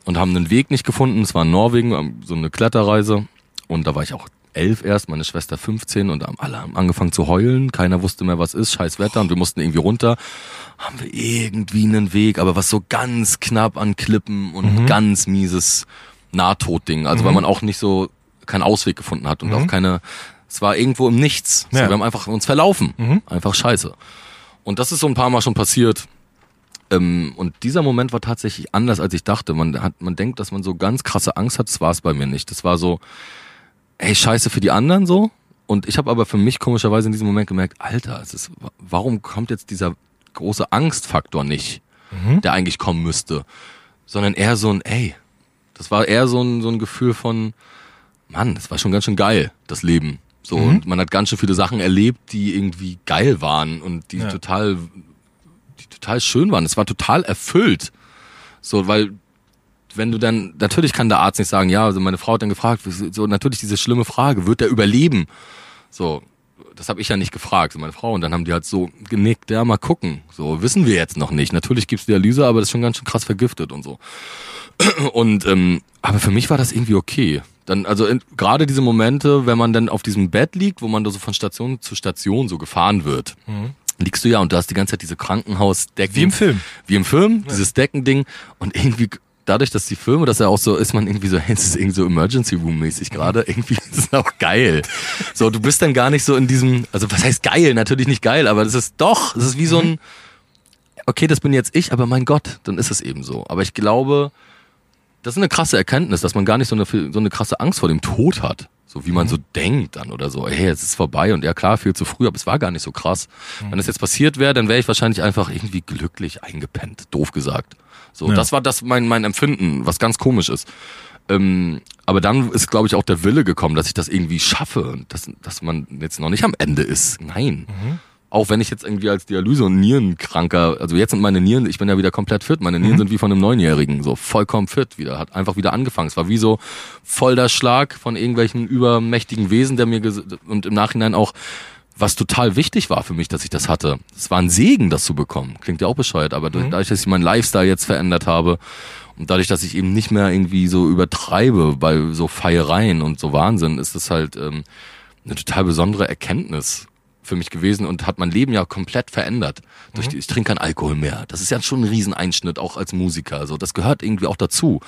und haben einen Weg nicht gefunden. Es war in Norwegen, ähm, so eine Kletterreise. Und da war ich auch elf erst, meine Schwester 15 und alle haben angefangen zu heulen. Keiner wusste mehr, was ist, scheiß Wetter und wir mussten irgendwie runter. Haben wir irgendwie einen Weg, aber was so ganz knapp an Klippen und Mhm. ganz mieses Nahtodding. Also weil man auch nicht so keinen Ausweg gefunden hat und auch keine, es war irgendwo im Nichts. So, Mhm. Ja. Wir haben einfach uns verlaufen. Mhm. Einfach scheiße. Und das ist so ein paar Mal schon passiert. Ähm, und dieser Moment war tatsächlich anders, als ich dachte. Man hat, man denkt, dass man so ganz krasse Angst hat. Das war es bei mir nicht. Das war so, ey, scheiße für die anderen so. Und ich habe aber für mich komischerweise in diesem Moment gemerkt, Alter, es ist, warum kommt jetzt dieser große Angstfaktor nicht, der eigentlich kommen müsste, sondern eher so ein, ey, das war eher so ein, so ein Gefühl von, Mann, das war schon ganz schön geil, das Leben. So, und man hat ganz schön viele Sachen erlebt, die irgendwie geil waren und die Ja. total, die total schön waren. Es war total erfüllt. So, weil, wenn du dann, natürlich kann der Arzt nicht sagen, ja, also meine Frau hat dann gefragt, so, natürlich diese schlimme Frage, wird er überleben? So, das habe ich ja nicht gefragt, so meine Frau. Und dann haben die halt so genickt, ja, mal gucken. So, wissen wir jetzt noch nicht. Natürlich gibt's Dialyse, aber das ist schon ganz schön krass vergiftet und so. Und ähm, aber für mich war das irgendwie okay. Dann also gerade diese Momente, wenn man dann auf diesem Bett liegt, wo man da so von Station zu Station so gefahren wird, liegst du ja und du hast die ganze Zeit diese Krankenhausdecken. Wie im Film. Wie im Film, dieses Deckending und irgendwie dadurch, dass die Filme, dass er auch so ist, man irgendwie so, hey, es ist irgendwie so Emergency Room mäßig gerade, irgendwie ist es auch geil. So, du bist dann gar nicht so in diesem, also was heißt geil? Natürlich nicht geil, aber das ist doch, das ist wie so ein, okay, das bin jetzt ich, aber mein Gott, dann ist es eben so. Aber ich glaube, das ist eine krasse Erkenntnis, dass man gar nicht so eine, so eine krasse Angst vor dem Tod hat. So wie man so denkt dann oder so, hey, es ist vorbei und ja klar, viel zu früh, aber es war gar nicht so krass. Wenn es jetzt passiert wäre, dann wäre ich wahrscheinlich einfach irgendwie glücklich eingepennt, doof gesagt. So, Ja. das war das mein, mein Empfinden, was ganz komisch ist. Ähm, aber dann ist, glaube ich, auch der Wille gekommen, dass ich das irgendwie schaffe und dass, dass man jetzt noch nicht am Ende ist. Nein. Auch wenn ich jetzt irgendwie als Dialyse- und Nierenkranker, also jetzt sind meine Nieren, ich bin ja wieder komplett fit, meine Nieren sind wie von einem Neunjährigen, so vollkommen fit wieder, hat einfach wieder angefangen. Es war wie so voll der Schlag von irgendwelchen übermächtigen Wesen, der mir und im Nachhinein auch, was total wichtig war für mich, dass ich das hatte. Es war ein Segen, das zu bekommen. Klingt ja auch bescheuert, aber dadurch, dass ich meinen Lifestyle jetzt verändert habe und dadurch, dass ich eben nicht mehr irgendwie so übertreibe bei so Feiereien und so Wahnsinn, ist es halt ähm, eine total besondere Erkenntnis für mich gewesen und hat mein Leben ja komplett verändert. Durch die, ich trinke keinen Alkohol mehr. Das ist ja schon ein Rieseneinschnitt, auch als Musiker. Also das gehört irgendwie auch dazu,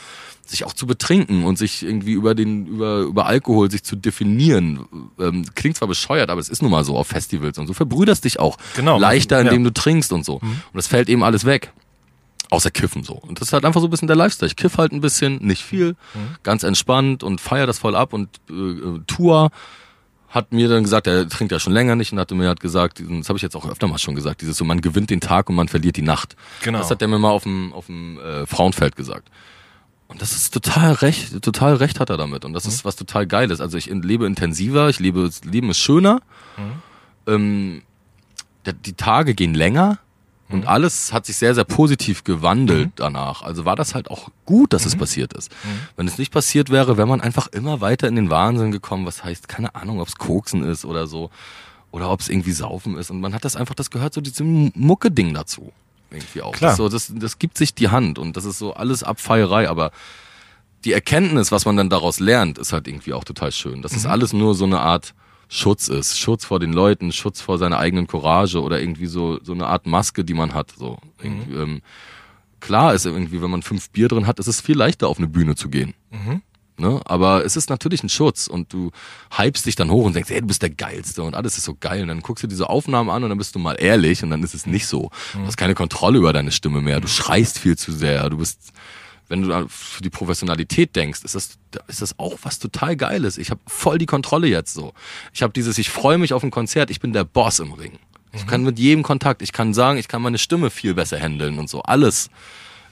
sich auch zu betrinken und sich irgendwie über den über über Alkohol sich zu definieren. Ähm, klingt zwar bescheuert, aber es ist nun mal so auf Festivals und so. Verbrüderst dich auch Genau. leichter, Ja. indem du trinkst und so. Und das fällt eben alles weg. Außer Kiffen so. Und das ist halt einfach so ein bisschen der Lifestyle. Ich kiff halt ein bisschen, nicht viel, ganz entspannt und feier das voll ab und äh, äh, Tour hat mir dann gesagt, er trinkt ja schon länger nicht und hatte mir hat gesagt, das habe ich jetzt auch öfter mal schon gesagt, dieses so, man gewinnt den Tag und man verliert die Nacht. Genau. Das hat er mir mal auf dem, auf dem äh, Frauenfeld gesagt. Und das ist total recht, total recht hat er damit. Und das ist was total Geiles. Also ich lebe intensiver, ich lebe, das Leben ist schöner. Ähm, der, die Tage gehen länger und alles hat sich sehr, sehr positiv gewandelt danach. Also war das halt auch gut, dass es passiert ist. Wenn es nicht passiert wäre, wäre man einfach immer weiter in den Wahnsinn gekommen. Was heißt, keine Ahnung, ob es Koksen ist oder so. Oder ob es irgendwie Saufen ist. Und man hat das einfach, das gehört so diesem Mucke-Ding dazu. Irgendwie auch. Klar. Das, so, das, das gibt sich die Hand und das ist so alles Abfeierei, aber die Erkenntnis, was man dann daraus lernt, ist halt irgendwie auch total schön. Dass es alles nur so eine Art Schutz ist. Schutz vor den Leuten, Schutz vor seiner eigenen Courage oder irgendwie so, so eine Art Maske, die man hat. So. Irgendwie, ähm, klar ist irgendwie, wenn man fünf Bier drin hat, ist es viel leichter auf eine Bühne zu gehen. Ne? Aber es ist natürlich ein Schutz und du hypst dich dann hoch und denkst, ey, du bist der Geilste und alles ist so geil. Und dann guckst du diese Aufnahmen an und dann bist du mal ehrlich und dann ist es nicht so. Du hast keine Kontrolle über deine Stimme mehr. Du schreist viel zu sehr. Du bist, wenn du da für die Professionalität denkst, ist das, ist das auch was total Geiles. Ich habe voll die Kontrolle jetzt so. Ich habe dieses, ich freue mich auf ein Konzert, ich bin der Boss im Ring. Ich kann mit jedem Kontakt, ich kann sagen, ich kann meine Stimme viel besser handeln und so. Alles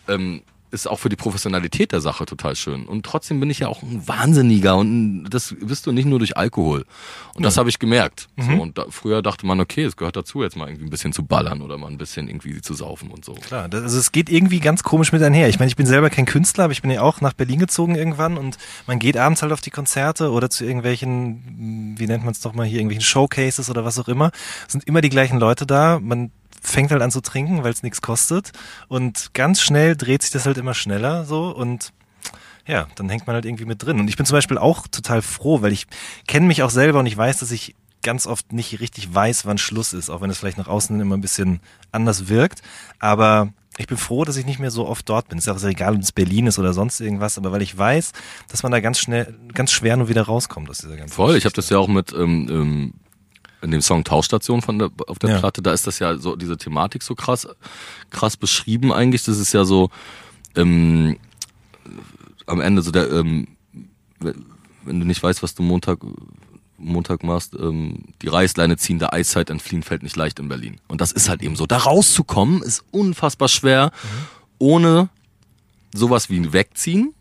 ähm, ist auch für die Professionalität der Sache total schön. Und trotzdem bin ich ja auch ein Wahnsinniger und das bist du nicht nur durch Alkohol. Und das habe ich gemerkt. So, und da, früher dachte man, okay, es gehört dazu, jetzt mal irgendwie ein bisschen zu ballern oder mal ein bisschen irgendwie zu saufen und so. Klar, das, also es geht irgendwie ganz komisch mit einher. Ich meine, ich bin selber kein Künstler, aber ich bin ja auch nach Berlin gezogen irgendwann und man geht abends halt auf die Konzerte oder zu irgendwelchen, wie nennt man es doch mal hier, irgendwelchen Showcases oder was auch immer. Es sind immer die gleichen Leute da. Man fängt halt an zu trinken, weil es nichts kostet und ganz schnell dreht sich das halt immer schneller so und ja, dann hängt man halt irgendwie mit drin. Und ich bin zum Beispiel auch total froh, weil ich kenne mich auch selber und ich weiß, dass ich ganz oft nicht richtig weiß, wann Schluss ist, auch wenn es vielleicht nach außen immer ein bisschen anders wirkt. Aber ich bin froh, dass ich nicht mehr so oft dort bin. Ist auch egal, ob es Berlin ist oder sonst irgendwas, aber weil ich weiß, dass man da ganz schnell, ganz schwer nur wieder rauskommt aus dieser ganzen Voll, ich habe Geschichte. das ja auch mit ähm, ähm, in dem Song Tauschstation von der, auf der Ja. Platte, da ist das ja so diese Thematik so krass krass beschrieben eigentlich. Das ist ja so ähm, am Ende so der ähm, wenn du nicht weißt, was du Montag Montag machst, ähm, die Reißleine ziehen, der Eiszeit entfliehen fällt nicht leicht in Berlin. Und das ist halt eben so. Da rauszukommen ist unfassbar schwer, ohne sowas wie ein Wegziehen.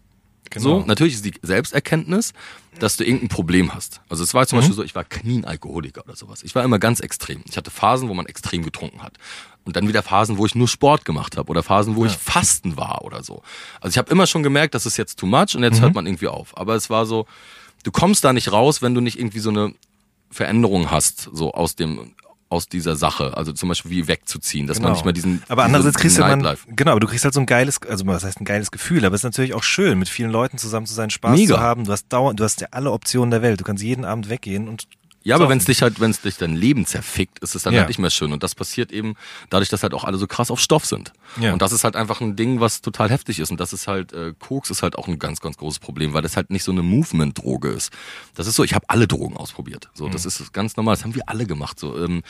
So, natürlich ist die Selbsterkenntnis, dass du irgendein Problem hast. Also es war zum Beispiel so, ich war Knienalkoholiker oder sowas. Ich war immer ganz extrem. Ich hatte Phasen, wo man extrem getrunken hat. Und dann wieder Phasen, wo ich nur Sport gemacht habe oder Phasen, wo ich fasten war oder so. Also ich habe immer schon gemerkt, das ist jetzt too much und jetzt hört man irgendwie auf. Aber es war so, du kommst da nicht raus, wenn du nicht irgendwie so eine Veränderung hast, so aus dem aus dieser Sache, also zum Beispiel wie wegzuziehen, dass man Genau. nicht mehr diesen aber andererseits kriegst du man, genau, aber du kriegst halt so ein geiles, also was heißt ein geiles Gefühl, aber es ist natürlich auch schön, mit vielen Leuten zusammen zu sein, Spaß Mega. zu haben. Du hast dauernd, du hast ja alle Optionen der Welt. Du kannst jeden Abend weggehen und Ja, aber wenn es dich halt, wenn es dich dein Leben zerfickt, ist es dann Ja. halt nicht mehr schön. Und das passiert eben dadurch, dass halt auch alle so krass auf Stoff sind. Ja. Und das ist halt einfach ein Ding, was total heftig ist. Und das ist halt, äh, Koks ist halt auch ein ganz, ganz großes Problem, weil das halt nicht so eine Movement-Droge ist. Das ist so, ich habe alle Drogen ausprobiert. So, das Mhm. ist ganz normal, das haben wir alle gemacht. So, ähm,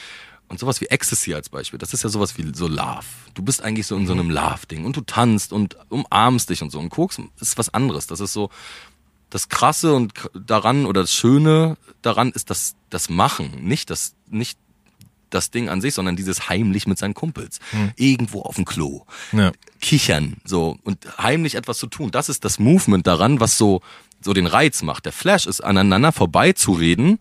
und sowas wie Ecstasy als Beispiel, das ist ja sowas wie so Love. Du bist eigentlich so in so einem Love-Ding und du tanzt und umarmst dich und so. Und Koks ist was anderes. Das ist so, das Krasse und daran oder das Schöne daran ist das, das Machen, nicht das, nicht das Ding an sich, sondern dieses heimlich mit seinen Kumpels. Irgendwo auf dem Klo. Ja. Kichern, so. Und heimlich etwas zu tun. Das ist das Movement daran, was so, so den Reiz macht. Der Flash ist aneinander vorbeizureden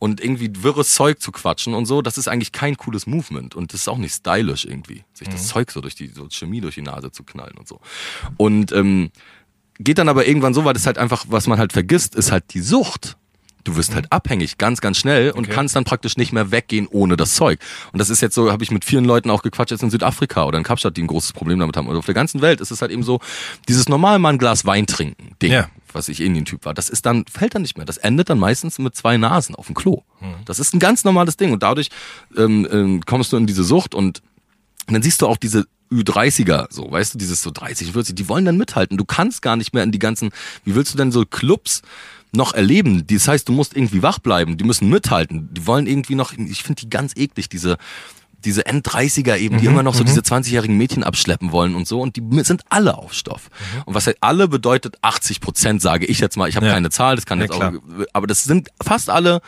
und irgendwie wirres Zeug zu quatschen und so. Das ist eigentlich kein cooles Movement. Und das ist auch nicht stylisch irgendwie. Sich das Zeug so durch die, so Chemie durch die Nase zu knallen und so. Und, ähm, geht dann aber irgendwann so, weil das halt einfach, was man halt vergisst, ist halt die Sucht. Du wirst halt abhängig, ganz, ganz schnell und Okay. kannst dann praktisch nicht mehr weggehen ohne das Zeug. Und das ist jetzt so, habe ich mit vielen Leuten auch gequatscht, jetzt in Südafrika oder in Kapstadt, die ein großes Problem damit haben. Oder auf der ganzen Welt ist es halt eben so, dieses normal mal ein Glas Wein trinken, Ding, Ja. was ich eh nie ein Typ war, das ist dann, fällt dann nicht mehr. Das endet dann meistens mit zwei Nasen auf dem Klo. Das ist ein ganz normales Ding und dadurch ähm, ähm, kommst du in diese Sucht und und dann siehst du auch diese Ü30er, so, weißt du, dieses so 30, 40, die wollen dann mithalten. Du kannst gar nicht mehr in die ganzen, wie willst du denn so Clubs noch erleben? Das heißt, du musst irgendwie wach bleiben, die müssen mithalten. Die wollen irgendwie noch, ich finde die ganz eklig, diese, diese End-30er eben, die immer noch so diese 20-jährigen Mädchen abschleppen wollen und so. Und die sind alle auf Stoff. Und was halt alle bedeutet, 80 Prozent, sage ich jetzt mal. Ich habe Ja. keine Zahl, das kann Ja, jetzt klar. auch, aber das sind fast alle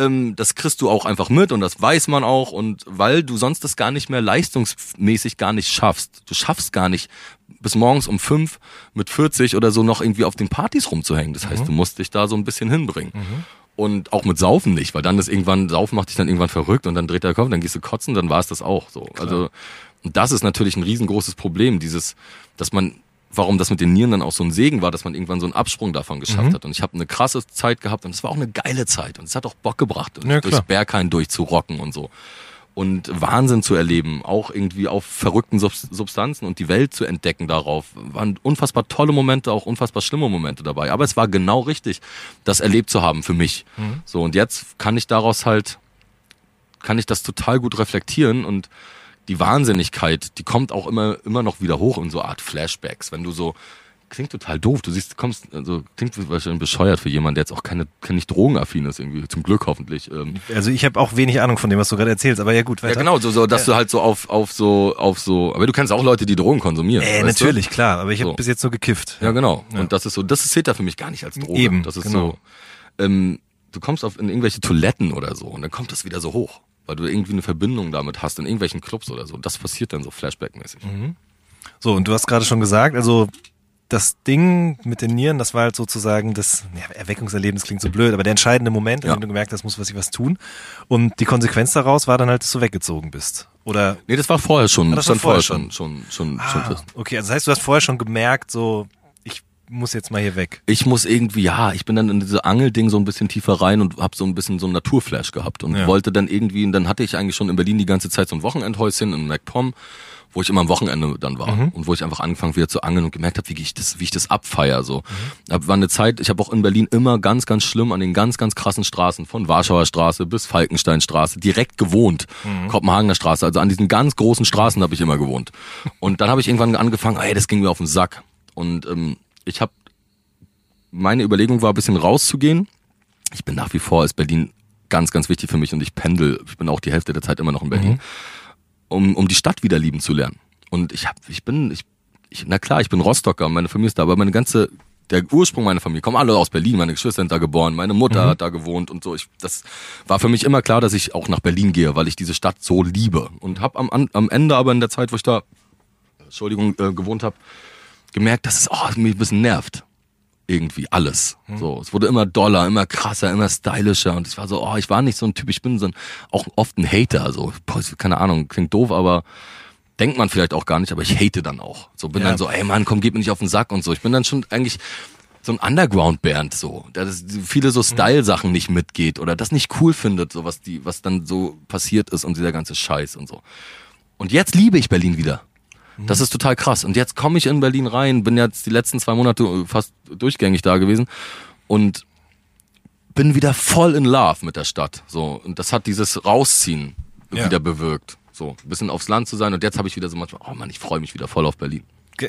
ähm, das kriegst du auch einfach mit und das weiß man auch und weil du sonst das gar nicht mehr leistungsmäßig gar nicht schaffst. Du schaffst gar nicht bis morgens um fünf mit 40 oder so noch irgendwie auf den Partys rumzuhängen. Das heißt, du musst dich da so ein bisschen hinbringen. Und auch mit Saufen nicht, weil dann ist irgendwann, Saufen macht dich dann irgendwann verrückt und dann dreht der Kopf, dann gehst du kotzen, dann war es das auch so. Also, und das ist natürlich ein riesengroßes Problem, dieses, dass man, warum das mit den Nieren dann auch so ein Segen war, dass man irgendwann so einen Absprung davon geschafft hat. Und ich habe eine krasse Zeit gehabt und es war auch eine geile Zeit und es hat auch Bock gebracht, Ja, durchs. Berghain durchzurocken und so. Und Wahnsinn zu erleben, auch irgendwie auf verrückten Subs- Substanzen und die Welt zu entdecken darauf. Waren unfassbar tolle Momente, auch unfassbar schlimme Momente dabei. Aber es war genau richtig, das erlebt zu haben für mich. Mhm. So, und jetzt kann ich daraus halt, kann ich das total gut reflektieren und die Wahnsinnigkeit, die kommt auch immer, immer noch wieder hoch in so Art Flashbacks, wenn du so, klingt total doof, du siehst, kommst, also klingt wahrscheinlich bescheuert für jemanden, der jetzt auch keine, kein nicht drogenaffin ist irgendwie, zum Glück hoffentlich. Ähm, Also ich habe auch wenig Ahnung von dem, was du gerade erzählst, aber ja gut, weiter. ja, genau, so, so dass du halt so auf, auf so, auf so, aber du kennst auch Leute, die Drogen konsumieren. Äh, weißt du? natürlich, klar, aber ich habe So. bis jetzt nur gekifft. Ja, genau. Ja. Und das ist so, das zählt da für mich gar nicht als Droge. Eben, Das ist genau. so, ähm, du kommst auf in irgendwelche Toiletten oder so und dann kommt das wieder so hoch, weil du irgendwie eine Verbindung damit hast in irgendwelchen Clubs oder so. Das passiert dann so Flashback-mäßig. Mhm. So, und du hast gerade schon gesagt, also das Ding mit den Nieren, das war halt sozusagen das ja, Erweckungserlebnis klingt so blöd, aber der entscheidende Moment, in Ja. dem du gemerkt hast, muss was ich was tun. Und die Konsequenz daraus war dann halt, dass du weggezogen bist. Oder Nee, das war vorher schon, Ah, das stand war vorher schon, schon, schon, schon ah, fest. okay, also das heißt, du hast vorher schon gemerkt, so muss jetzt mal hier weg. ich muss irgendwie, ja, ich bin dann in diese Angelding so ein bisschen tiefer rein und habe so ein bisschen so einen Naturflash gehabt und Ja. wollte dann irgendwie, und dann hatte ich eigentlich schon in Berlin die ganze Zeit so ein Wochenendhäuschen in MacPom, wo ich immer am Wochenende dann war und wo ich einfach angefangen wieder zu angeln und gemerkt habe, wie ich das, wie ich das abfeier so. Hab, war eine Zeit, ich habe auch in Berlin immer ganz, ganz schlimm an den ganz, ganz krassen Straßen von Warschauer Straße bis Falkensteinstraße direkt gewohnt, Kopenhagener Straße, also an diesen ganz großen Straßen habe ich immer gewohnt. Und dann habe ich irgendwann angefangen, ey, das ging mir auf den Sack und ähm, ich habe meine Überlegung war, ein bisschen rauszugehen. Ich bin nach wie vor, ist Berlin ganz, ganz wichtig für mich und ich pendel, ich bin auch die Hälfte der Zeit immer noch in Berlin, um, um die Stadt wieder lieben zu lernen. Und ich hab, ich bin, ich, ich, na klar, ich bin Rostocker, meine Familie ist da, aber meine ganze, der Ursprung meiner Familie, kommen alle aus Berlin, meine Geschwister sind da geboren, meine Mutter hat da gewohnt und so. Ich, das war für mich immer klar, dass ich auch nach Berlin gehe, weil ich diese Stadt so liebe. Und hab am, am Ende aber in der Zeit, wo ich da, Entschuldigung, äh, gewohnt habe, gemerkt, dass es oh, mich ein bisschen nervt irgendwie alles. So, es wurde immer doller, immer krasser, immer stylischer und ich war so, oh, ich war nicht so ein Typ, ich bin so ein, auch oft ein Hater, so, boah, keine Ahnung, klingt doof, aber denkt man vielleicht auch gar nicht, aber ich hate dann auch. So bin Ja. dann so, ey Mann, komm, gib mir nicht auf den Sack und so. Ich bin dann schon eigentlich so ein Underground-Band so, der viele so Style-Sachen nicht mitgeht oder das nicht cool findet, so was die, was dann so passiert ist und dieser ganze Scheiß und so. Und jetzt liebe ich Berlin wieder. Das ist total krass. Und jetzt komme ich in Berlin rein, bin jetzt die letzten zwei Monate fast durchgängig da gewesen und bin wieder voll in Love mit der Stadt. So und das hat dieses Rausziehen Ja. wieder bewirkt. So ein bisschen aufs Land zu sein und jetzt habe ich wieder so manchmal, oh Mann, ich freue mich wieder voll auf Berlin.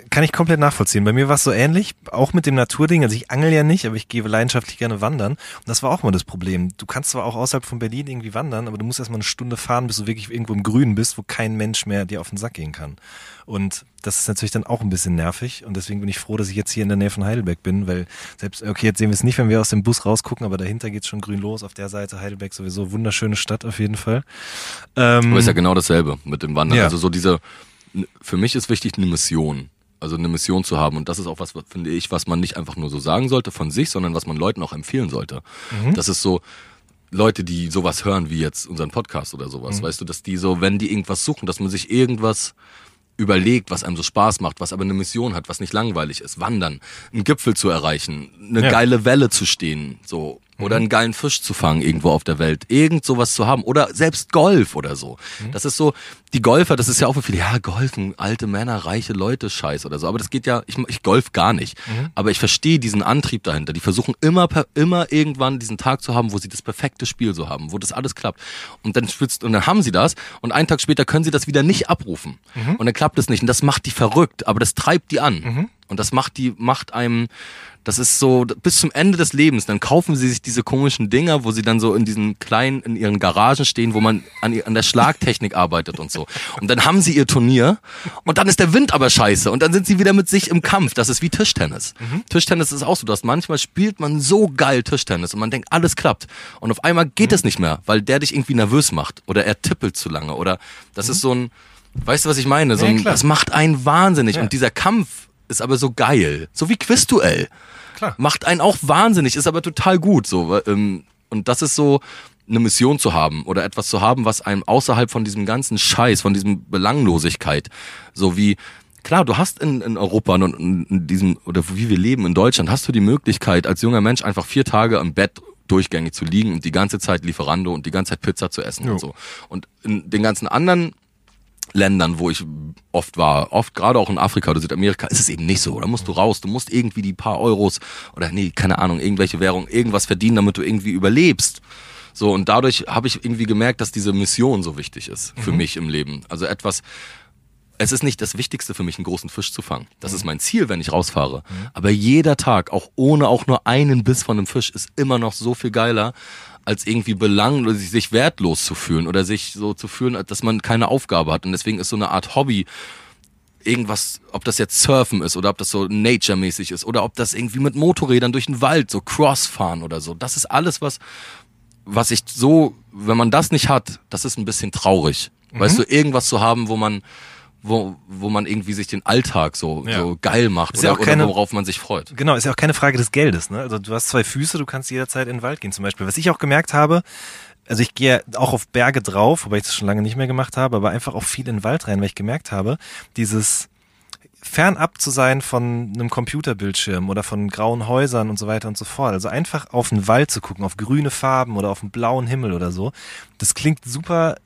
Kann ich komplett nachvollziehen. Bei mir war es so ähnlich, auch mit dem Naturding. Also ich angel ja nicht, aber ich gehe leidenschaftlich gerne wandern. Und das war auch mal das Problem. Du kannst zwar auch außerhalb von Berlin irgendwie wandern, aber du musst erstmal eine Stunde fahren, bis du wirklich irgendwo im Grünen bist, wo kein Mensch mehr dir auf den Sack gehen kann. Und das ist natürlich dann auch ein bisschen nervig. Und deswegen bin ich froh, dass ich jetzt hier in der Nähe von Heidelberg bin, weil selbst, okay, jetzt sehen wir es nicht, wenn wir aus dem Bus rausgucken, aber dahinter geht's schon grün los. Auf der Seite Heidelberg sowieso wunderschöne Stadt auf jeden Fall. Ähm, Aber ist ja genau dasselbe mit dem Wandern. Ja. Also so diese, für mich ist wichtig eine Mission. Also eine Mission zu haben. Und das ist auch was, finde ich, was man nicht einfach nur so sagen sollte von sich, sondern was man Leuten auch empfehlen sollte. Das ist so, Leute, die sowas hören wie jetzt unseren Podcast oder sowas, weißt du, dass die so, wenn die irgendwas suchen, dass man sich irgendwas überlegt, was einem so Spaß macht, was aber eine Mission hat, was nicht langweilig ist. Wandern, einen Gipfel zu erreichen, eine Ja. geile Welle zu stehen, so. Oder einen geilen Fisch zu fangen irgendwo auf der Welt. Irgend sowas zu haben. Oder selbst Golf oder so. Das ist so, die Golfer, das ist ja auch für viele, ja, Golfen, alte Männer, reiche Leute, Scheiß oder so. Aber das geht ja, ich, ich golf gar nicht. Aber ich verstehe diesen Antrieb dahinter. Die versuchen immer, immer irgendwann diesen Tag zu haben, wo sie das perfekte Spiel so haben, wo das alles klappt. Und dann spielst, und dann haben sie das und einen Tag später können sie das wieder nicht abrufen. Und dann klappt es nicht. Und das macht die verrückt, aber das treibt die an. Und das macht die, macht einem, das ist so bis zum Ende des Lebens. Dann kaufen sie sich diese komischen Dinger, wo sie dann so in diesen kleinen, in ihren Garagen stehen, wo man an, an der Schlagtechnik arbeitet und so. Und dann haben sie ihr Turnier und dann ist der Wind aber scheiße und dann sind sie wieder mit sich im Kampf. Das ist wie Tischtennis. Tischtennis ist auch so, dass manchmal spielt man so geil Tischtennis und man denkt, alles klappt. Und auf einmal geht es nicht mehr, weil der dich irgendwie nervös macht oder er tippelt zu lange oder das ist so ein, weißt du, was ich meine? So Ja, ein, klar. das macht einen wahnsinnig Ja. und dieser Kampf ist aber so geil. So wie Quizduell. Klar. Macht einen auch wahnsinnig, ist aber total gut. So, ähm, und das ist so, eine Mission zu haben oder etwas zu haben, was einem außerhalb von diesem ganzen Scheiß, von diesem Belanglosigkeit, so wie, klar, du hast in, in Europa und in, in diesem, oder wie wir leben in Deutschland, hast du die Möglichkeit, als junger Mensch einfach vier Tage im Bett durchgängig zu liegen und die ganze Zeit Lieferando und die ganze Zeit Pizza zu essen Jo. und so. Und in den ganzen anderen Ländern, wo ich oft war, oft gerade auch in Afrika oder Südamerika, ist es eben nicht so. Da musst du raus, du musst irgendwie die paar Euros oder nee, keine Ahnung, irgendwelche Währung, irgendwas verdienen, damit du irgendwie überlebst. So, und dadurch habe ich irgendwie gemerkt, dass diese Mission so wichtig ist für mich im Leben. Also etwas, es ist nicht das Wichtigste für mich, einen großen Fisch zu fangen. Das ist mein Ziel, wenn ich rausfahre. Aber jeder Tag, auch ohne auch nur einen Biss von einem Fisch, ist immer noch so viel geiler, als irgendwie belang oder sich, sich wertlos zu fühlen oder sich so zu fühlen, dass man keine Aufgabe hat. Und deswegen ist so eine Art Hobby irgendwas, ob das jetzt Surfen ist oder ob das so Nature-mäßig ist oder ob das irgendwie mit Motorrädern durch den Wald, so Crossfahren oder so. Das ist alles, was, was ich so, wenn man das nicht hat, das ist ein bisschen traurig. Weißt du, irgendwas zu haben, wo man, wo, wo man irgendwie sich den Alltag so, Ja. so geil macht Ist ja oder, auch keine- oder worauf man sich freut. Genau, ist ja auch keine Frage des Geldes. Ne? Also du hast zwei Füße, du kannst jederzeit in den Wald gehen zum Beispiel. Was ich auch gemerkt habe, also ich gehe auch auf Berge drauf, wobei ich das schon lange nicht mehr gemacht habe, aber einfach auch viel in den Wald rein, weil ich gemerkt habe, dieses fernab zu sein von einem Computerbildschirm oder von grauen Häusern und so weiter und so fort. Also einfach auf den Wald zu gucken, auf grüne Farben oder auf einen blauen Himmel oder so. Das klingt super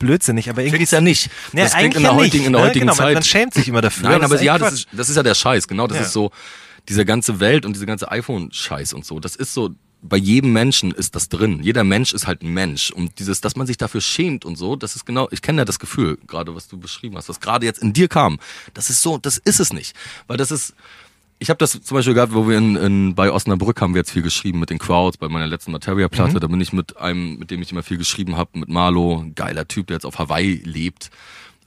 blödsinnig, aber irgendwie. Klingt's ja nicht. Nee, das klingt in der heutigen, nicht, in der ne? heutigen genau, man- Zeit. Man schämt sich immer dafür. Nein, aber ist ja, das ist, das ist ja der Scheiß. Genau, das Ja. ist so, diese ganze Welt und diese ganze iPhone-Scheiß und so. Das ist so, bei jedem Menschen ist das drin. Jeder Mensch ist halt ein Mensch. Und dieses, dass man sich dafür schämt und so, das ist genau, ich kenne ja das Gefühl, gerade was du beschrieben hast, was gerade jetzt in dir kam. Das ist so, das ist es nicht. Weil das ist, ich habe das zum Beispiel gehabt, wo wir in, in bei Osnabrück haben wir jetzt viel geschrieben mit den Crowds, bei meiner letzten Materia-Platte. Da bin ich mit einem, mit dem ich immer viel geschrieben habe, mit Marlo, geiler Typ, der jetzt auf Hawaii lebt.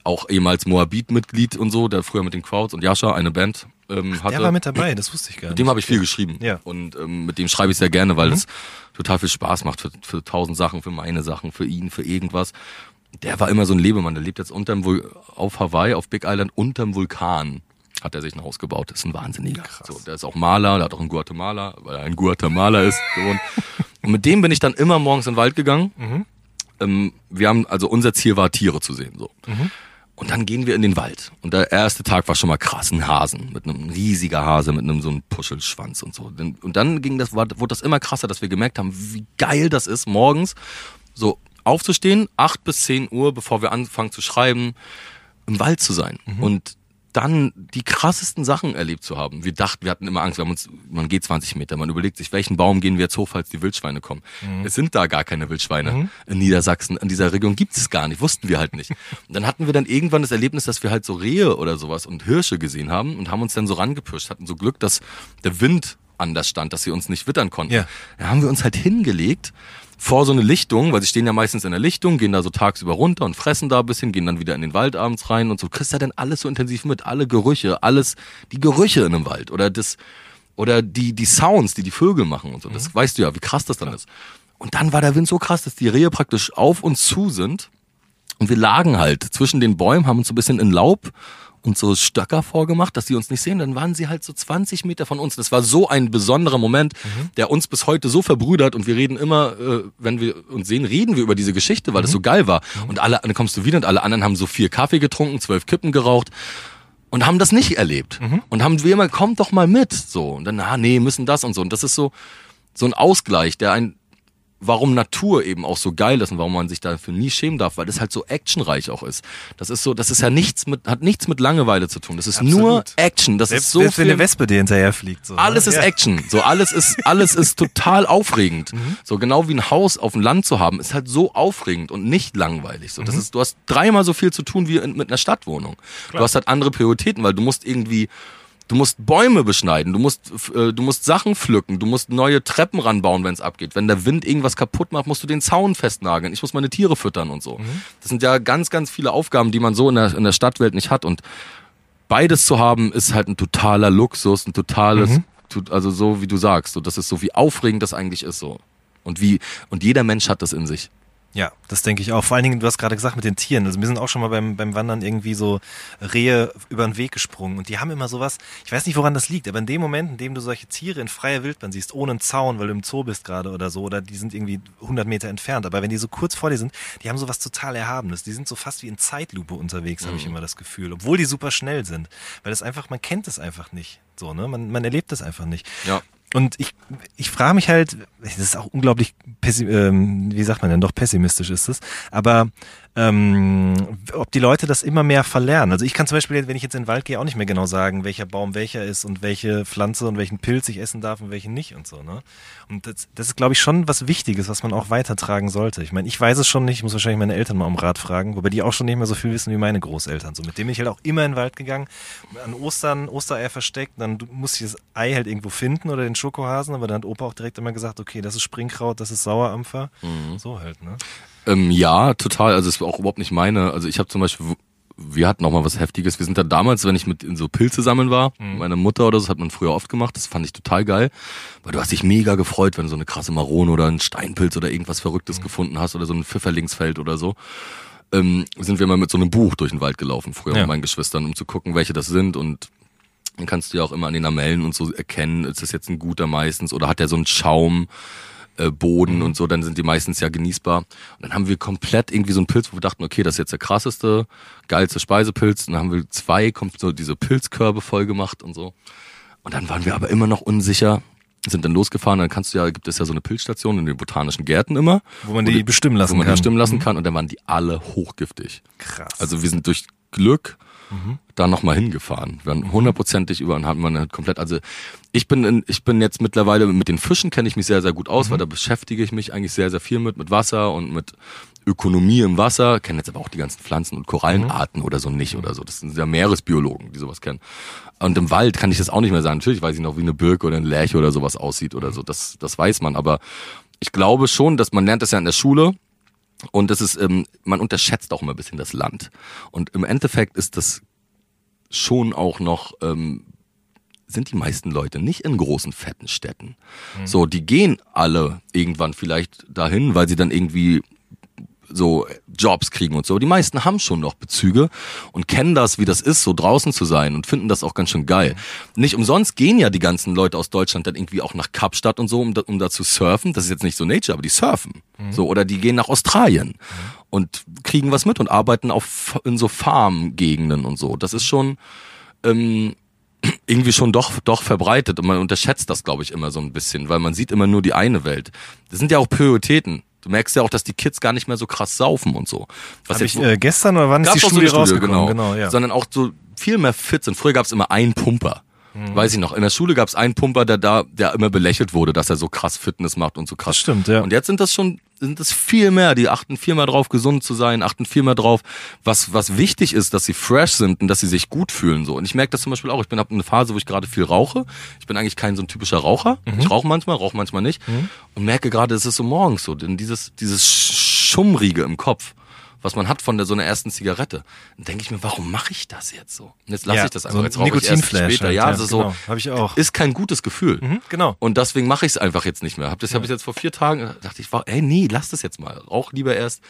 Auch ehemals Moabit-Mitglied und so, der früher mit den Crowds und Yasha eine Band ähm, hatte. Der war mit dabei, das wusste ich gar Mit nicht. dem habe ich viel geschrieben. Ja. Und ähm, mit dem schreibe ich sehr gerne, weil es total viel Spaß macht für, für tausend Sachen, für meine Sachen, für ihn, für irgendwas. Der war immer so ein Lebemann. Der lebt jetzt unterm Vul auf Hawaii, auf Big Island, unterm Vulkan. Hat er sich ein Haus gebaut. Das ist ein Wahnsinniger. So, der ist auch Maler, der hat auch in Guatemala, weil er ein Guatemala ist, gewohnt. Und mit dem bin ich dann immer morgens in den Wald gegangen. Ähm, wir haben, also unser Ziel war, Tiere zu sehen. So. Und dann gehen wir in den Wald. Und der erste Tag war schon mal krass, ein Hasen. Mit einem riesiger Hase, mit einem so einem Puschelschwanz und so. Und dann ging das, wurde das immer krasser, dass wir gemerkt haben, wie geil das ist, morgens so aufzustehen, acht bis zehn Uhr, bevor wir anfangen zu schreiben, im Wald zu sein. Und dann die krassesten Sachen erlebt zu haben. Wir dachten, wir hatten immer Angst, wir haben uns, man geht 20 Meter, man überlegt sich, welchen Baum gehen wir jetzt hoch, falls die Wildschweine kommen. Es sind da gar keine Wildschweine in Niedersachsen, in dieser Region gibt es gar nicht, wussten wir halt nicht. Und dann hatten wir dann irgendwann das Erlebnis, dass wir halt so Rehe oder sowas und Hirsche gesehen haben und haben uns dann so rangepirscht, hatten so Glück, dass der Wind anders stand, dass sie uns nicht wittern konnten. Ja. Da haben wir uns halt hingelegt vor so eine Lichtung, weil sie stehen ja meistens in der Lichtung, gehen da so tagsüber runter und fressen da ein bisschen, gehen dann wieder in den Wald abends rein und so. Kriegst ja dann alles so intensiv mit, alle Gerüche, alles, die Gerüche in einem Wald oder das, oder die, die Sounds, die die Vögel machen und so. Das weißt du ja, wie krass das dann ist. Und dann war der Wind so krass, dass die Rehe praktisch auf uns zu sind und wir lagen halt zwischen den Bäumen, haben uns so ein bisschen in Laub und so Stöcker vorgemacht, dass sie uns nicht sehen. Dann waren sie halt so 20 Meter von uns. Das war so ein besonderer Moment, der uns bis heute so verbrüdert. Und wir reden immer, äh, wenn wir uns sehen, reden wir über diese Geschichte, weil das so geil war. Und alle, dann kommst du wieder und alle anderen haben so vier Kaffee getrunken, zwölf Kippen geraucht und haben das nicht erlebt. Und haben wir immer, kommt doch mal mit. So. Und dann, ah, nee, müssen das und so. Und das ist so, so ein Ausgleich, der ein, warum Natur eben auch so geil ist und warum man sich dafür nie schämen darf, weil das halt so actionreich auch ist. Das ist so, das ist ja nichts mit, hat nichts mit Langeweile zu tun. Das ist nur Absolut. Action. Das Selbst, ist so selbst wenn viel, eine Wespe dir hinterher fliegt. So, ne? alles ist ja. Action. So alles ist, alles ist total aufregend. Mhm. So genau wie ein Haus auf dem Land zu haben, ist halt so aufregend und nicht langweilig. So, Mhm. das ist, du hast dreimal so viel zu tun wie in, mit einer Stadtwohnung. Du hast halt andere Prioritäten, weil du musst irgendwie, du musst Bäume beschneiden, du musst, äh, du musst Sachen pflücken, du musst neue Treppen ranbauen, wenn es abgeht. Wenn der Wind irgendwas kaputt macht, musst du den Zaun festnageln. Ich muss meine Tiere füttern und so. Das sind ja ganz, ganz viele Aufgaben, die man so in der, in der Stadtwelt nicht hat und beides zu haben, ist halt ein totaler Luxus, ein totales, tut- also so wie du sagst, so, das ist so wie aufregend das eigentlich ist so. Und wie, und jeder Mensch hat das in sich. Ja, das denke ich auch. Vor allen Dingen, du hast gerade gesagt mit den Tieren. Also wir sind auch schon mal beim, beim Wandern irgendwie so Rehe über den Weg gesprungen und die haben immer sowas, ich weiß nicht, woran das liegt, aber in dem Moment, in dem du solche Tiere in freier Wildbahn siehst, ohne einen Zaun, weil du im Zoo bist gerade oder so, oder die sind irgendwie 100 Meter entfernt, aber wenn die so kurz vor dir sind, die haben sowas total Erhabenes. Die sind so fast wie in Zeitlupe unterwegs, habe ich immer das Gefühl, obwohl die super schnell sind. Weil das einfach, man kennt es einfach nicht. So, ne? Man, man erlebt es einfach nicht. Ja. Und ich, ich frage mich halt, das ist auch unglaublich, ähm, wie sagt man denn, doch pessimistisch ist es, aber ähm, ob die Leute das immer mehr verlernen. Also ich kann zum Beispiel, wenn ich jetzt in den Wald gehe, auch nicht mehr genau sagen, welcher Baum welcher ist und welche Pflanze und welchen Pilz ich essen darf und welchen nicht und so. Ne? Und das, das ist, glaube ich, schon was Wichtiges, was man auch weitertragen sollte. Ich meine, ich weiß es schon nicht, ich muss wahrscheinlich meine Eltern mal um Rat fragen, wobei die auch schon nicht mehr so viel wissen wie meine Großeltern. So, mit denen bin ich halt auch immer in den Wald gegangen, an Ostern Ostereier versteckt, dann musste ich das Ei halt irgendwo finden oder den Schokohasen, aber dann hat Opa auch direkt immer gesagt, okay, das ist Springkraut, das ist Sauerampfer. So halt, ne? Ähm, ja, total. Also es war auch überhaupt nicht meine. Also ich habe zum Beispiel, wir hatten auch mal was Heftiges. Wir sind da damals, wenn ich mit in so Pilze sammeln war, meine Mutter oder so, das hat man früher oft gemacht. Das fand ich total geil, weil du hast dich mega gefreut, wenn du so eine krasse Marone oder einen Steinpilz oder irgendwas Verrücktes gefunden hast oder so ein Pfifferlingsfeld oder so. Ähm, sind wir mal mit so einem Buch durch den Wald gelaufen, früher Ja. mit meinen Geschwistern, um zu gucken, welche das sind und dann kannst du ja auch immer an den Lamellen und so erkennen, ist das jetzt ein guter meistens oder hat der so einen Schaum, äh, Boden und so, dann sind die meistens ja genießbar. Und dann haben wir komplett irgendwie so einen Pilz, wo wir dachten, okay, das ist jetzt der krasseste, geilste Speisepilz. Und dann haben wir zwei, kommt so diese Pilzkörbe voll gemacht und so. Und dann waren wir aber immer noch unsicher, sind dann losgefahren, dann kannst du ja, gibt es ja so eine Pilzstation in den botanischen Gärten immer. Wo man die bestimmen lassen wo man die kann. bestimmen lassen kann und dann waren die alle hochgiftig. Krass. Also wir sind durch Glück da nochmal hingefahren. Wir waren hundertprozentig über und haben man halt komplett, also ich bin in, ich bin jetzt mittlerweile mit den Fischen kenne ich mich sehr, sehr gut aus, weil da beschäftige ich mich eigentlich sehr, sehr viel mit, mit Wasser und mit Ökonomie im Wasser, kenne jetzt aber auch die ganzen Pflanzen und Korallenarten oder so nicht oder so. Das sind ja Meeresbiologen, die sowas kennen. Und im Wald kann ich das auch nicht mehr sagen. Natürlich weiß ich noch, wie eine Birke oder ein Lärche oder sowas aussieht oder so. Das, das weiß man. Aber ich glaube schon, dass man lernt das ja in der Schule. Und das ist, ähm, man unterschätzt auch immer ein bisschen das Land. Und im Endeffekt ist das schon auch noch, ähm, sind die meisten Leute nicht in großen, fetten Städten. So, die gehen alle irgendwann vielleicht dahin, weil sie dann irgendwie so Jobs kriegen und so. Die meisten haben schon noch Bezüge und kennen das, wie das ist, so draußen zu sein und finden das auch ganz schön geil. Nicht umsonst gehen ja die ganzen Leute aus Deutschland dann irgendwie auch nach Kapstadt und so, um da, um da zu surfen. Das ist jetzt nicht so Nature, aber die surfen. So, oder die gehen nach Australien und kriegen was mit und arbeiten auf, in so Farmgegenden und so. Das ist schon, ähm, irgendwie schon doch, doch verbreitet und man unterschätzt das, glaube ich, immer so ein bisschen, weil man sieht immer nur die eine Welt. Das sind ja auch Prioritäten. Du merkst ja auch, dass die Kids gar nicht mehr so krass saufen und so. Was Hab ich äh, gestern oder wann ist die auch so Studie eine Studie, rausgekommen? genau. genau ja. Sondern auch so viel mehr fit sind. Früher gab es immer einen Pumper. Mhm. Weiß ich noch. In der Schule gab es einen Pumper, der da, der immer belächelt wurde, dass er so krass Fitness macht und so krass. Das stimmt, ja. Und jetzt sind das schon, sind das viel mehr. Die achten viel mehr drauf, gesund zu sein, achten viel mehr drauf, was, was wichtig ist, dass sie fresh sind und dass sie sich gut fühlen, so. Und ich merke das zum Beispiel auch. Ich bin hab eine Phase, wo ich gerade viel rauche. Ich bin eigentlich kein so ein typischer Raucher. Mhm. Ich rauche manchmal, rauche manchmal nicht. Und merke gerade, es ist so morgens so, denn dieses, dieses Schummrige im Kopf. Was man hat von der, so einer ersten Zigarette. Dann denke ich mir, warum mache ich das jetzt so? Und jetzt lasse Ja, ich das so einfach. ein jetzt rauche ich erst später. halt, ja, ja, also so. genau. Hab ich auch. Ist kein gutes Gefühl. Mhm, genau. Und deswegen mache ich es einfach jetzt nicht mehr. Hab das habe ich jetzt vor vier Tagen da dachte ich, war, ey nee, lass das jetzt mal. Rauch lieber erst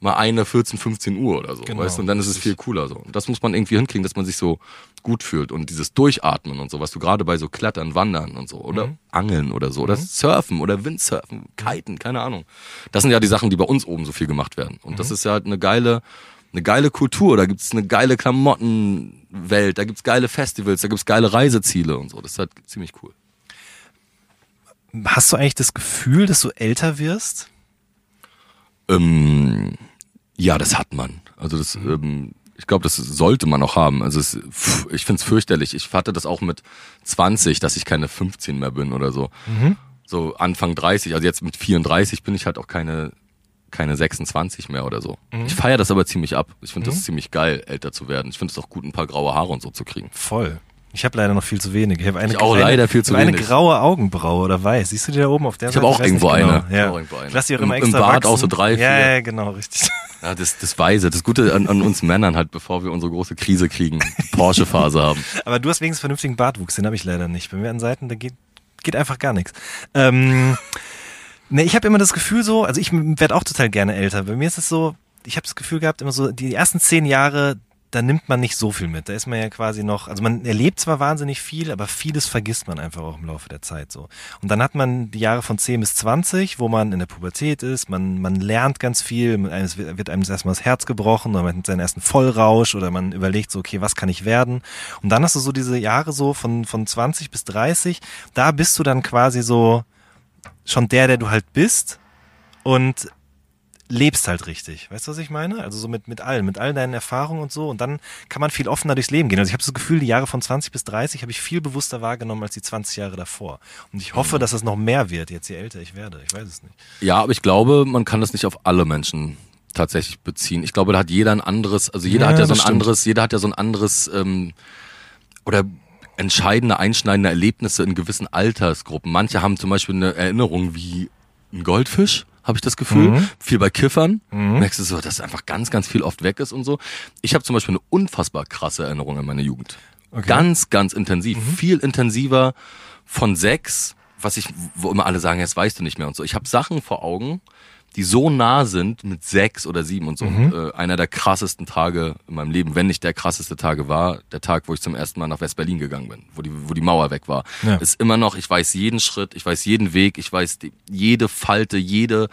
mal eine 14, 15 Uhr oder so, Genau, weißt du? Und dann ist es viel cooler so. Und das muss man irgendwie hinkriegen, dass man sich so gut fühlt und dieses Durchatmen und so, was du gerade bei so Klettern, Wandern und so oder Mhm. Angeln oder so oder Surfen oder Windsurfen, Kiten, keine Ahnung. Das sind ja die Sachen, die bei uns oben so viel gemacht werden. Und Mhm. das ist ja halt eine geile eine geile Kultur, da gibt's eine geile Klamottenwelt, da gibt's geile Festivals, da gibt's geile Reiseziele und so. Das ist halt ziemlich cool. Hast du eigentlich das Gefühl, dass du älter wirst? Ähm, ja, das hat man. Also das, ähm, ich glaube, das sollte man auch haben. Also es, pff, ich find's fürchterlich. Ich hatte das auch mit 20, dass ich keine 15 mehr bin oder so. So Anfang 30, also jetzt mit 34 bin ich halt auch keine keine 26 mehr oder so. Ich feiere das aber ziemlich ab. Ich finde das ziemlich geil, älter zu werden. Ich finde es auch gut, ein paar graue Haare und so zu kriegen. Voll. Ich habe leider noch viel zu wenig. Ich habe eine, Ich auch eine, leider viel zu ich hab wenig. Eine graue Augenbraue oder weiß. Siehst du die da oben auf der Ich Seite? habe auch weiß irgendwo nicht genau. eine. Ich Ja. hab auch irgendwo eine. Ich lass die auch Im- immer im extra Bart wachsen. auch so drei, Ja, vier. ja, genau, richtig. Ja, das, das Weise. Das Gute an, an uns Männern halt, bevor wir unsere große Krise kriegen, Porsche-Phase haben. Aber du hast wenigstens vernünftigen Bartwuchs, den habe ich leider nicht. Bei mir an Seiten, da geht, geht einfach gar nichts. Ähm, ne, ich habe immer das Gefühl so, also ich werde auch total gerne älter. Bei mir ist es so, ich habe das Gefühl gehabt, immer so, die ersten zehn Jahre, da nimmt man nicht so viel mit. Da ist man ja quasi noch, also man erlebt zwar wahnsinnig viel, aber vieles vergisst man einfach auch im Laufe der Zeit so. Und dann hat man die Jahre von 10 bis 20, wo man in der Pubertät ist, man, man lernt ganz viel, es wird einem erstmal das Herz gebrochen, oder man hat seinen ersten Vollrausch oder man überlegt so, okay, was kann ich werden? Und dann hast du so diese Jahre so von, von 20 bis 30, da bist du dann quasi so schon der, der du halt bist und lebst halt richtig. Weißt du, was ich meine? Also so mit, mit allem, mit all deinen Erfahrungen und so. Und dann kann man viel offener durchs Leben gehen. Also ich habe das Gefühl, die Jahre von 20 bis 30 habe ich viel bewusster wahrgenommen als die 20 Jahre davor. Und ich hoffe, dass es noch mehr wird, jetzt je älter ich werde. Ich weiß es nicht. Ja, aber ich glaube, man kann das nicht auf alle Menschen tatsächlich beziehen. Ich glaube, da hat jeder ein anderes, also jeder Ja, hat ja so das ein stimmt. anderes, jeder hat ja so ein anderes ähm, oder entscheidende, einschneidende Erlebnisse in gewissen Altersgruppen. Manche haben zum Beispiel eine Erinnerung wie ein Goldfisch, habe ich das Gefühl. Mhm. Viel bei Kiffern. Merkst du so, dass einfach ganz, ganz viel oft weg ist und so. Ich habe zum Beispiel eine unfassbar krasse Erinnerung an meine Jugend. Okay. Ganz, ganz intensiv. Viel intensiver von sechs, was ich, wo immer alle sagen, jetzt weißt du nicht mehr und so. Ich habe Sachen vor Augen, die so nah sind mit sechs oder sieben und so. Äh, einer der krassesten Tage in meinem Leben, wenn nicht der krasseste Tage war, der Tag, wo ich zum ersten Mal nach West-Berlin gegangen bin, wo die, wo die Mauer weg war. Ja. Ist immer noch, ich weiß jeden Schritt, ich weiß jeden Weg, ich weiß die, jede Falte, jede,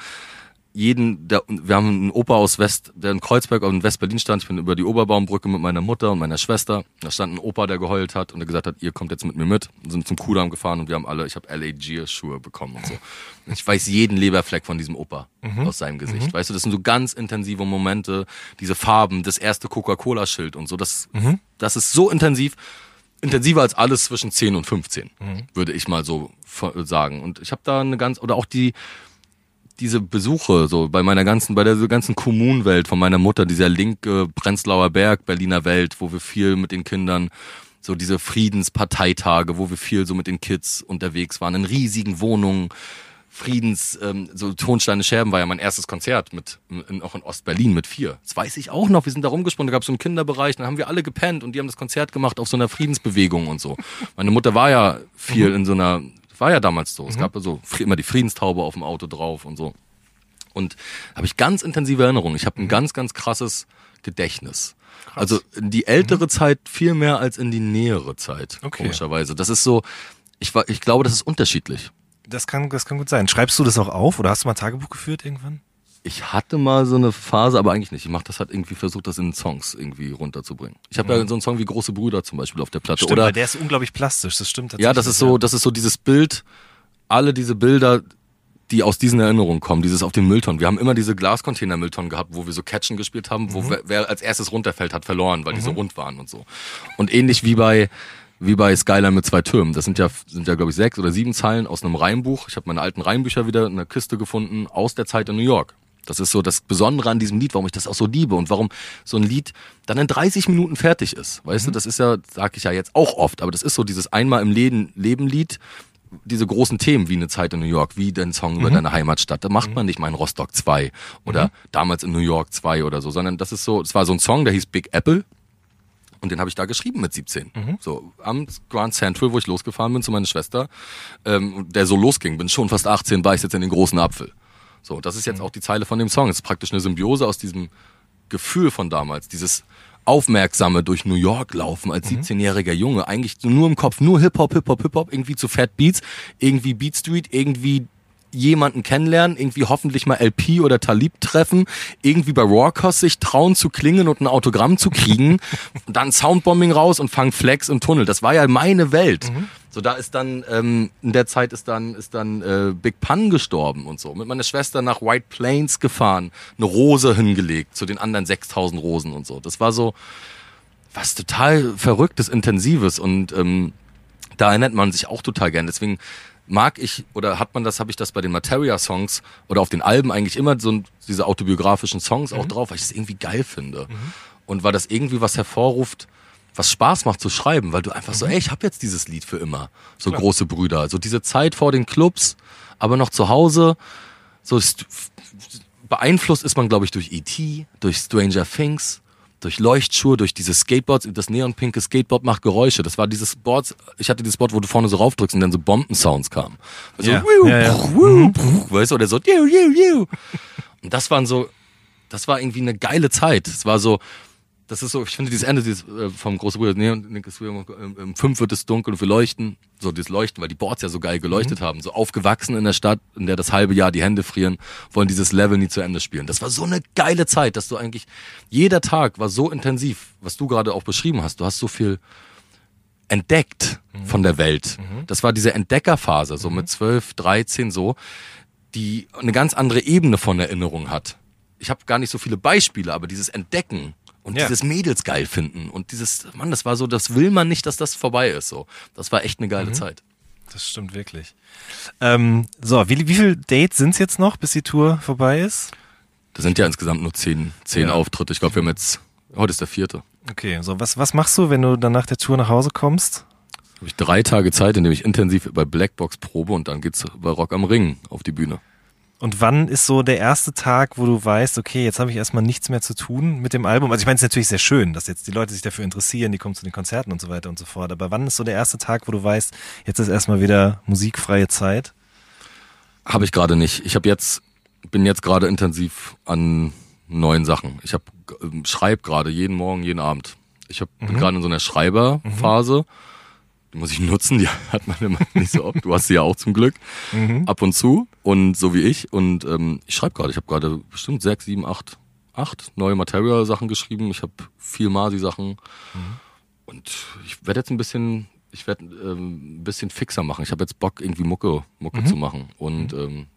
jeden, der, wir haben einen Opa aus West, der in Kreuzberg in West-Berlin stand. Ich bin über die Oberbaumbrücke mit meiner Mutter und meiner Schwester. Da stand ein Opa, der geheult hat und der gesagt hat, ihr kommt jetzt mit mir mit. Und sind zum Kudamm gefahren und wir haben alle, ich habe LA Gear Schuhe bekommen und so. Und ich weiß jeden Leberfleck von diesem Opa aus seinem Gesicht. Weißt du, das sind so ganz intensive Momente, diese Farben, das erste Coca-Cola-Schild und so. Das, das ist so intensiv intensiver als alles zwischen 10 und 15, würde ich mal so sagen. Und ich habe da eine ganz, oder auch die, diese Besuche, so bei meiner ganzen, bei der ganzen Kommunenwelt von meiner Mutter, dieser linke Prenzlauer Berg, Berliner Welt, wo wir viel mit den Kindern, so diese Friedensparteitage, wo wir viel so mit den Kids unterwegs waren, in riesigen Wohnungen, Friedens, ähm, so Tonsteine Scherben war ja mein erstes Konzert mit, in, auch in Ostberlin mit vier. Das weiß ich auch noch. Wir sind da rumgesprungen, da gab es so einen Kinderbereich, dann haben wir alle gepennt und die haben das Konzert gemacht auf so einer Friedensbewegung und so. Meine Mutter war ja viel in so einer, war ja damals so. Es gab so immer die Friedenstaube auf dem Auto drauf und so. Und habe ich ganz intensive Erinnerungen. Ich habe ein ganz, ganz krasses Gedächtnis. Also in die ältere Zeit viel mehr als in die nähere Zeit, Okay. komischerweise. Das ist so, ich, war, ich glaube, das ist unterschiedlich. Das kann, das kann gut sein. Schreibst du das auch auf oder hast du mal Tagebuch geführt irgendwann? Ich hatte mal so eine Phase, aber eigentlich nicht. Ich mach das halt irgendwie versucht, das in Songs irgendwie runterzubringen. Ich habe ja so einen Song wie Große Brüder zum Beispiel auf der Platte. Stimmt, Oder weil der ist unglaublich plastisch, das stimmt tatsächlich. ja, das ist so, das ist so dieses Bild, alle diese Bilder, die aus diesen Erinnerungen kommen, dieses auf den Mülltonnen. Wir haben immer diese Glascontainer-Mülltonnen gehabt, wo wir so Catchen gespielt haben, wo wer, wer als erstes runterfällt, hat verloren, weil die so rund waren und so. Und ähnlich wie bei wie bei Skyline mit zwei Türmen. Das sind ja sind ja glaube ich sechs oder sieben Zeilen aus einem Reimbuch. Ich habe meine alten Reimbücher wieder in einer Kiste gefunden aus der Zeit in New York. Das ist so das Besondere an diesem Lied, warum ich das auch so liebe und warum so ein Lied dann in 30 Minuten fertig ist. Weißt du, das ist ja, sag ich ja jetzt auch oft, aber das ist so dieses einmal im Leben, Leben Lied, diese großen Themen wie eine Zeit in New York, wie den Song über deine Heimatstadt. Da macht man nicht mal in Rostock 2 oder damals in New York 2 oder so, sondern das ist so, es war so ein Song, der hieß Big Apple. Und den habe ich da geschrieben mit 17. So am Grand Central, wo ich losgefahren bin zu meiner Schwester, ähm, der so losging, bin schon fast 18, war ich jetzt in den großen Apfel. So, das ist jetzt auch die Zeile von dem Song. Es ist praktisch eine Symbiose aus diesem Gefühl von damals, dieses aufmerksame durch New York laufen als 17-jähriger Junge, eigentlich nur im Kopf, nur Hip-Hop, Hip-Hop, Hip-Hop, irgendwie zu Fat Beats, irgendwie Beat Street, irgendwie jemanden kennenlernen, irgendwie hoffentlich mal LP oder Talib treffen, irgendwie bei Rawcos sich trauen zu klingen und ein Autogramm zu kriegen, dann Soundbombing raus und fangen Flex im Tunnel. Das war ja meine Welt. So, da ist dann, ähm, in der Zeit ist dann, ist dann äh, Big Pun gestorben und so. Mit meiner Schwester nach White Plains gefahren, eine Rose hingelegt zu den anderen 6000 Rosen und so. Das war so was total Verrücktes, Intensives und ähm, da erinnert man sich auch total gern. Deswegen mag ich oder hat man das, habe ich das bei den Materia-Songs oder auf den Alben eigentlich immer so diese autobiografischen Songs auch drauf, weil ich es irgendwie geil finde. Und weil das irgendwie was hervorruft, was Spaß macht zu schreiben, weil du einfach so, ey, ich habe jetzt dieses Lied für immer. So große Brüder. So diese Zeit vor den Clubs, aber noch zu Hause. So st- beeinflusst ist man, glaube ich, durch E.T., durch Stranger Things, durch Leuchtschuhe, durch diese Skateboards. Das neonpinke Skateboard macht Geräusche. Das war dieses Board, ich hatte dieses Board, wo du vorne so raufdrückst und dann so Bombensounds kamen. Also, Ja, wiu, ja, ja. bruch, wiu, bruch, weißt du, oder so, jiu, jiu, jiu. Und das waren so, das war irgendwie eine geile Zeit. Es war so, das ist so, ich finde dieses Ende dieses, äh, vom großen Bruder, nee, und linkes Bruder, ähm, um fünf wird es dunkel und wir leuchten, so dieses Leuchten, weil die Boards ja so geil geleuchtet haben, so aufgewachsen in der Stadt, in der das halbe Jahr die Hände frieren, wollen dieses Level nie zu Ende spielen. Das war so eine geile Zeit, dass du eigentlich, jeder Tag war so intensiv, was du gerade auch beschrieben hast, du hast so viel entdeckt von der Welt. Das war diese Entdeckerphase, so mit 12, 13 so, die eine ganz andere Ebene von Erinnerung hat. Ich habe gar nicht so viele Beispiele, aber dieses Entdecken und Ja. dieses Mädels geil finden und dieses, Mann, das war so, das will man nicht, dass das vorbei ist. So, das war echt eine geile Zeit. Das stimmt wirklich. Ähm, so, wie, wie viele Dates sind's jetzt noch, bis die Tour vorbei ist? Das sind ja insgesamt nur zehn, zehn Ja. Auftritte. Ich glaube, wir haben jetzt, heute ist der vierte. Okay, so, was, was machst du, wenn du dann nach der Tour nach Hause kommst? Habe ich drei Tage Zeit, in dem ich intensiv bei Blackbox probe und dann geht's bei Rock am Ring auf die Bühne. Und wann ist so der erste Tag, wo du weißt, okay, jetzt habe ich erstmal nichts mehr zu tun mit dem Album? Also ich meine, es ist natürlich sehr schön, dass jetzt die Leute sich dafür interessieren, die kommen zu den Konzerten und so weiter und so fort. Aber wann ist so der erste Tag, wo du weißt, jetzt ist erstmal wieder musikfreie Zeit? Habe ich gerade nicht. Ich habe jetzt bin jetzt gerade intensiv an neuen Sachen. Ich hab, ähm, schreib gerade jeden Morgen, jeden Abend. Ich hab, bin gerade in so einer Schreiberphase. Die muss ich nutzen, die hat man immer nicht so oft. Du hast sie ja auch zum Glück. Ab und zu. Und so wie ich. Und ähm, ich schreibe gerade. Ich habe gerade bestimmt sechs, sieben, acht, acht neue Material-Sachen geschrieben. Ich habe viel Masi-Sachen. Und ich werde jetzt ein bisschen, ich werde ähm, ein bisschen fixer machen. Ich habe jetzt Bock, irgendwie Mucke, Mucke zu machen und ähm,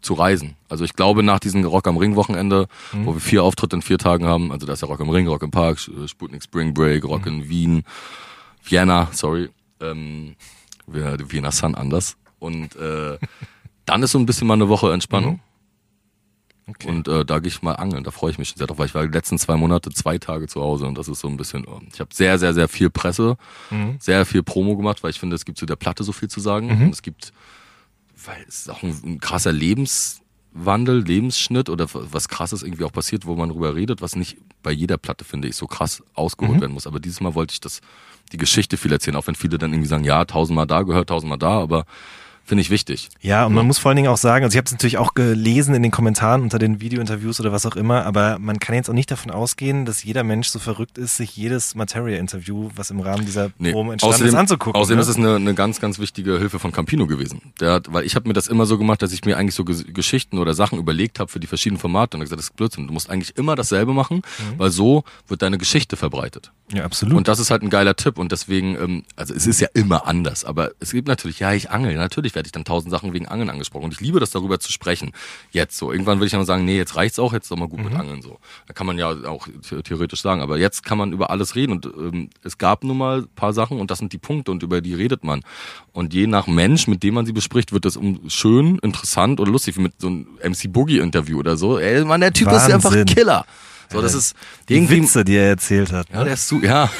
zu reisen. Also ich glaube, nach diesem Rock am Ring Wochenende, wo wir vier Auftritte in vier Tagen haben, also da ist ja Rock am Ring, Rock im Park, Sputnik Spring Break, Rock in Wien, Vienna, sorry, ähm, Wiener Sun anders. Und äh, dann ist so ein bisschen mal eine Woche Entspannung. Okay. Und äh, da gehe ich mal angeln, da freue ich mich sehr drauf, weil ich war die letzten zwei Monate zwei Tage zu Hause und das ist so ein bisschen, äh, ich habe sehr, sehr, sehr viel Presse, sehr viel Promo gemacht, weil ich finde, es gibt zu der Platte so viel zu sagen. Und es gibt, weil es ist auch ein, ein krasser Lebenswandel, Lebensschnitt oder was krasses irgendwie auch passiert, wo man drüber redet, was nicht bei jeder Platte, finde ich, so krass ausgeholt werden muss. Aber dieses Mal wollte ich das, die Geschichte viel erzählen, auch wenn viele dann irgendwie sagen, ja, tausendmal da gehört, tausendmal da, aber finde ich wichtig. Ja, und man muss vor allen Dingen auch sagen, also ich habe es natürlich auch gelesen in den Kommentaren unter den Videointerviews oder was auch immer, aber man kann jetzt auch nicht davon ausgehen, dass jeder Mensch so verrückt ist, sich jedes Materia-Interview, was im Rahmen dieser Nee, Promo entstanden ist, anzugucken. Außerdem ne? ist es eine, eine ganz, ganz wichtige Hilfe von Campino gewesen. Der hat, weil ich habe mir das immer so gemacht, dass ich mir eigentlich so Ges- Geschichten oder Sachen überlegt habe für die verschiedenen Formate und hab gesagt, das ist Blödsinn. Du musst eigentlich immer dasselbe machen, Mhm. weil so wird deine Geschichte verbreitet. ja, absolut. Und das ist halt ein geiler Tipp und deswegen, ähm, also es ist ja immer anders, aber es gibt natürlich, ja, ich angel, natürlich werde ich dann tausend Sachen wegen Angeln angesprochen und ich liebe das darüber zu sprechen. Jetzt so, irgendwann würde ich dann sagen, nee, jetzt reicht's auch, jetzt ist doch mal gut mit Angeln so. Da kann man ja auch the- theoretisch sagen, aber jetzt kann man über alles reden und ähm, es gab nun mal ein paar Sachen und das sind die Punkte und über die redet man. Und je nach Mensch, mit dem man sie bespricht, wird das um schön, interessant oder lustig, wie mit so einem MC Boogie Interview oder so. Ey, Mann, der Typ ist einfach Wahnsinn. Killer. So, das ist die irgendwie, Witze, die er erzählt hat. ja, der ist zu, ja.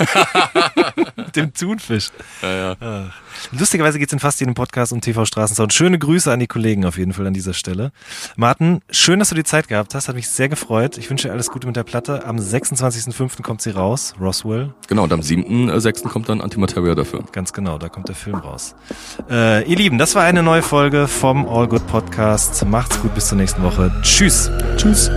mit dem Thunfisch. ja, ja. Lustigerweise geht's in fast jedem Podcast um TV Straßensound. Schöne Grüße an die Kollegen auf jeden Fall an dieser Stelle. Martin, schön, dass du die Zeit gehabt hast. Hat mich sehr gefreut. Ich wünsche dir alles Gute mit der Platte. Am 26.05. kommt sie raus. Roswell. Genau, und am 7.6. kommt dann Antimateria dafür. Ganz genau, da kommt der Film raus. Äh, ihr Lieben, das war eine neue Folge vom All Good Podcast. Macht's gut, bis zur nächsten Woche. Tschüss. Tschüss.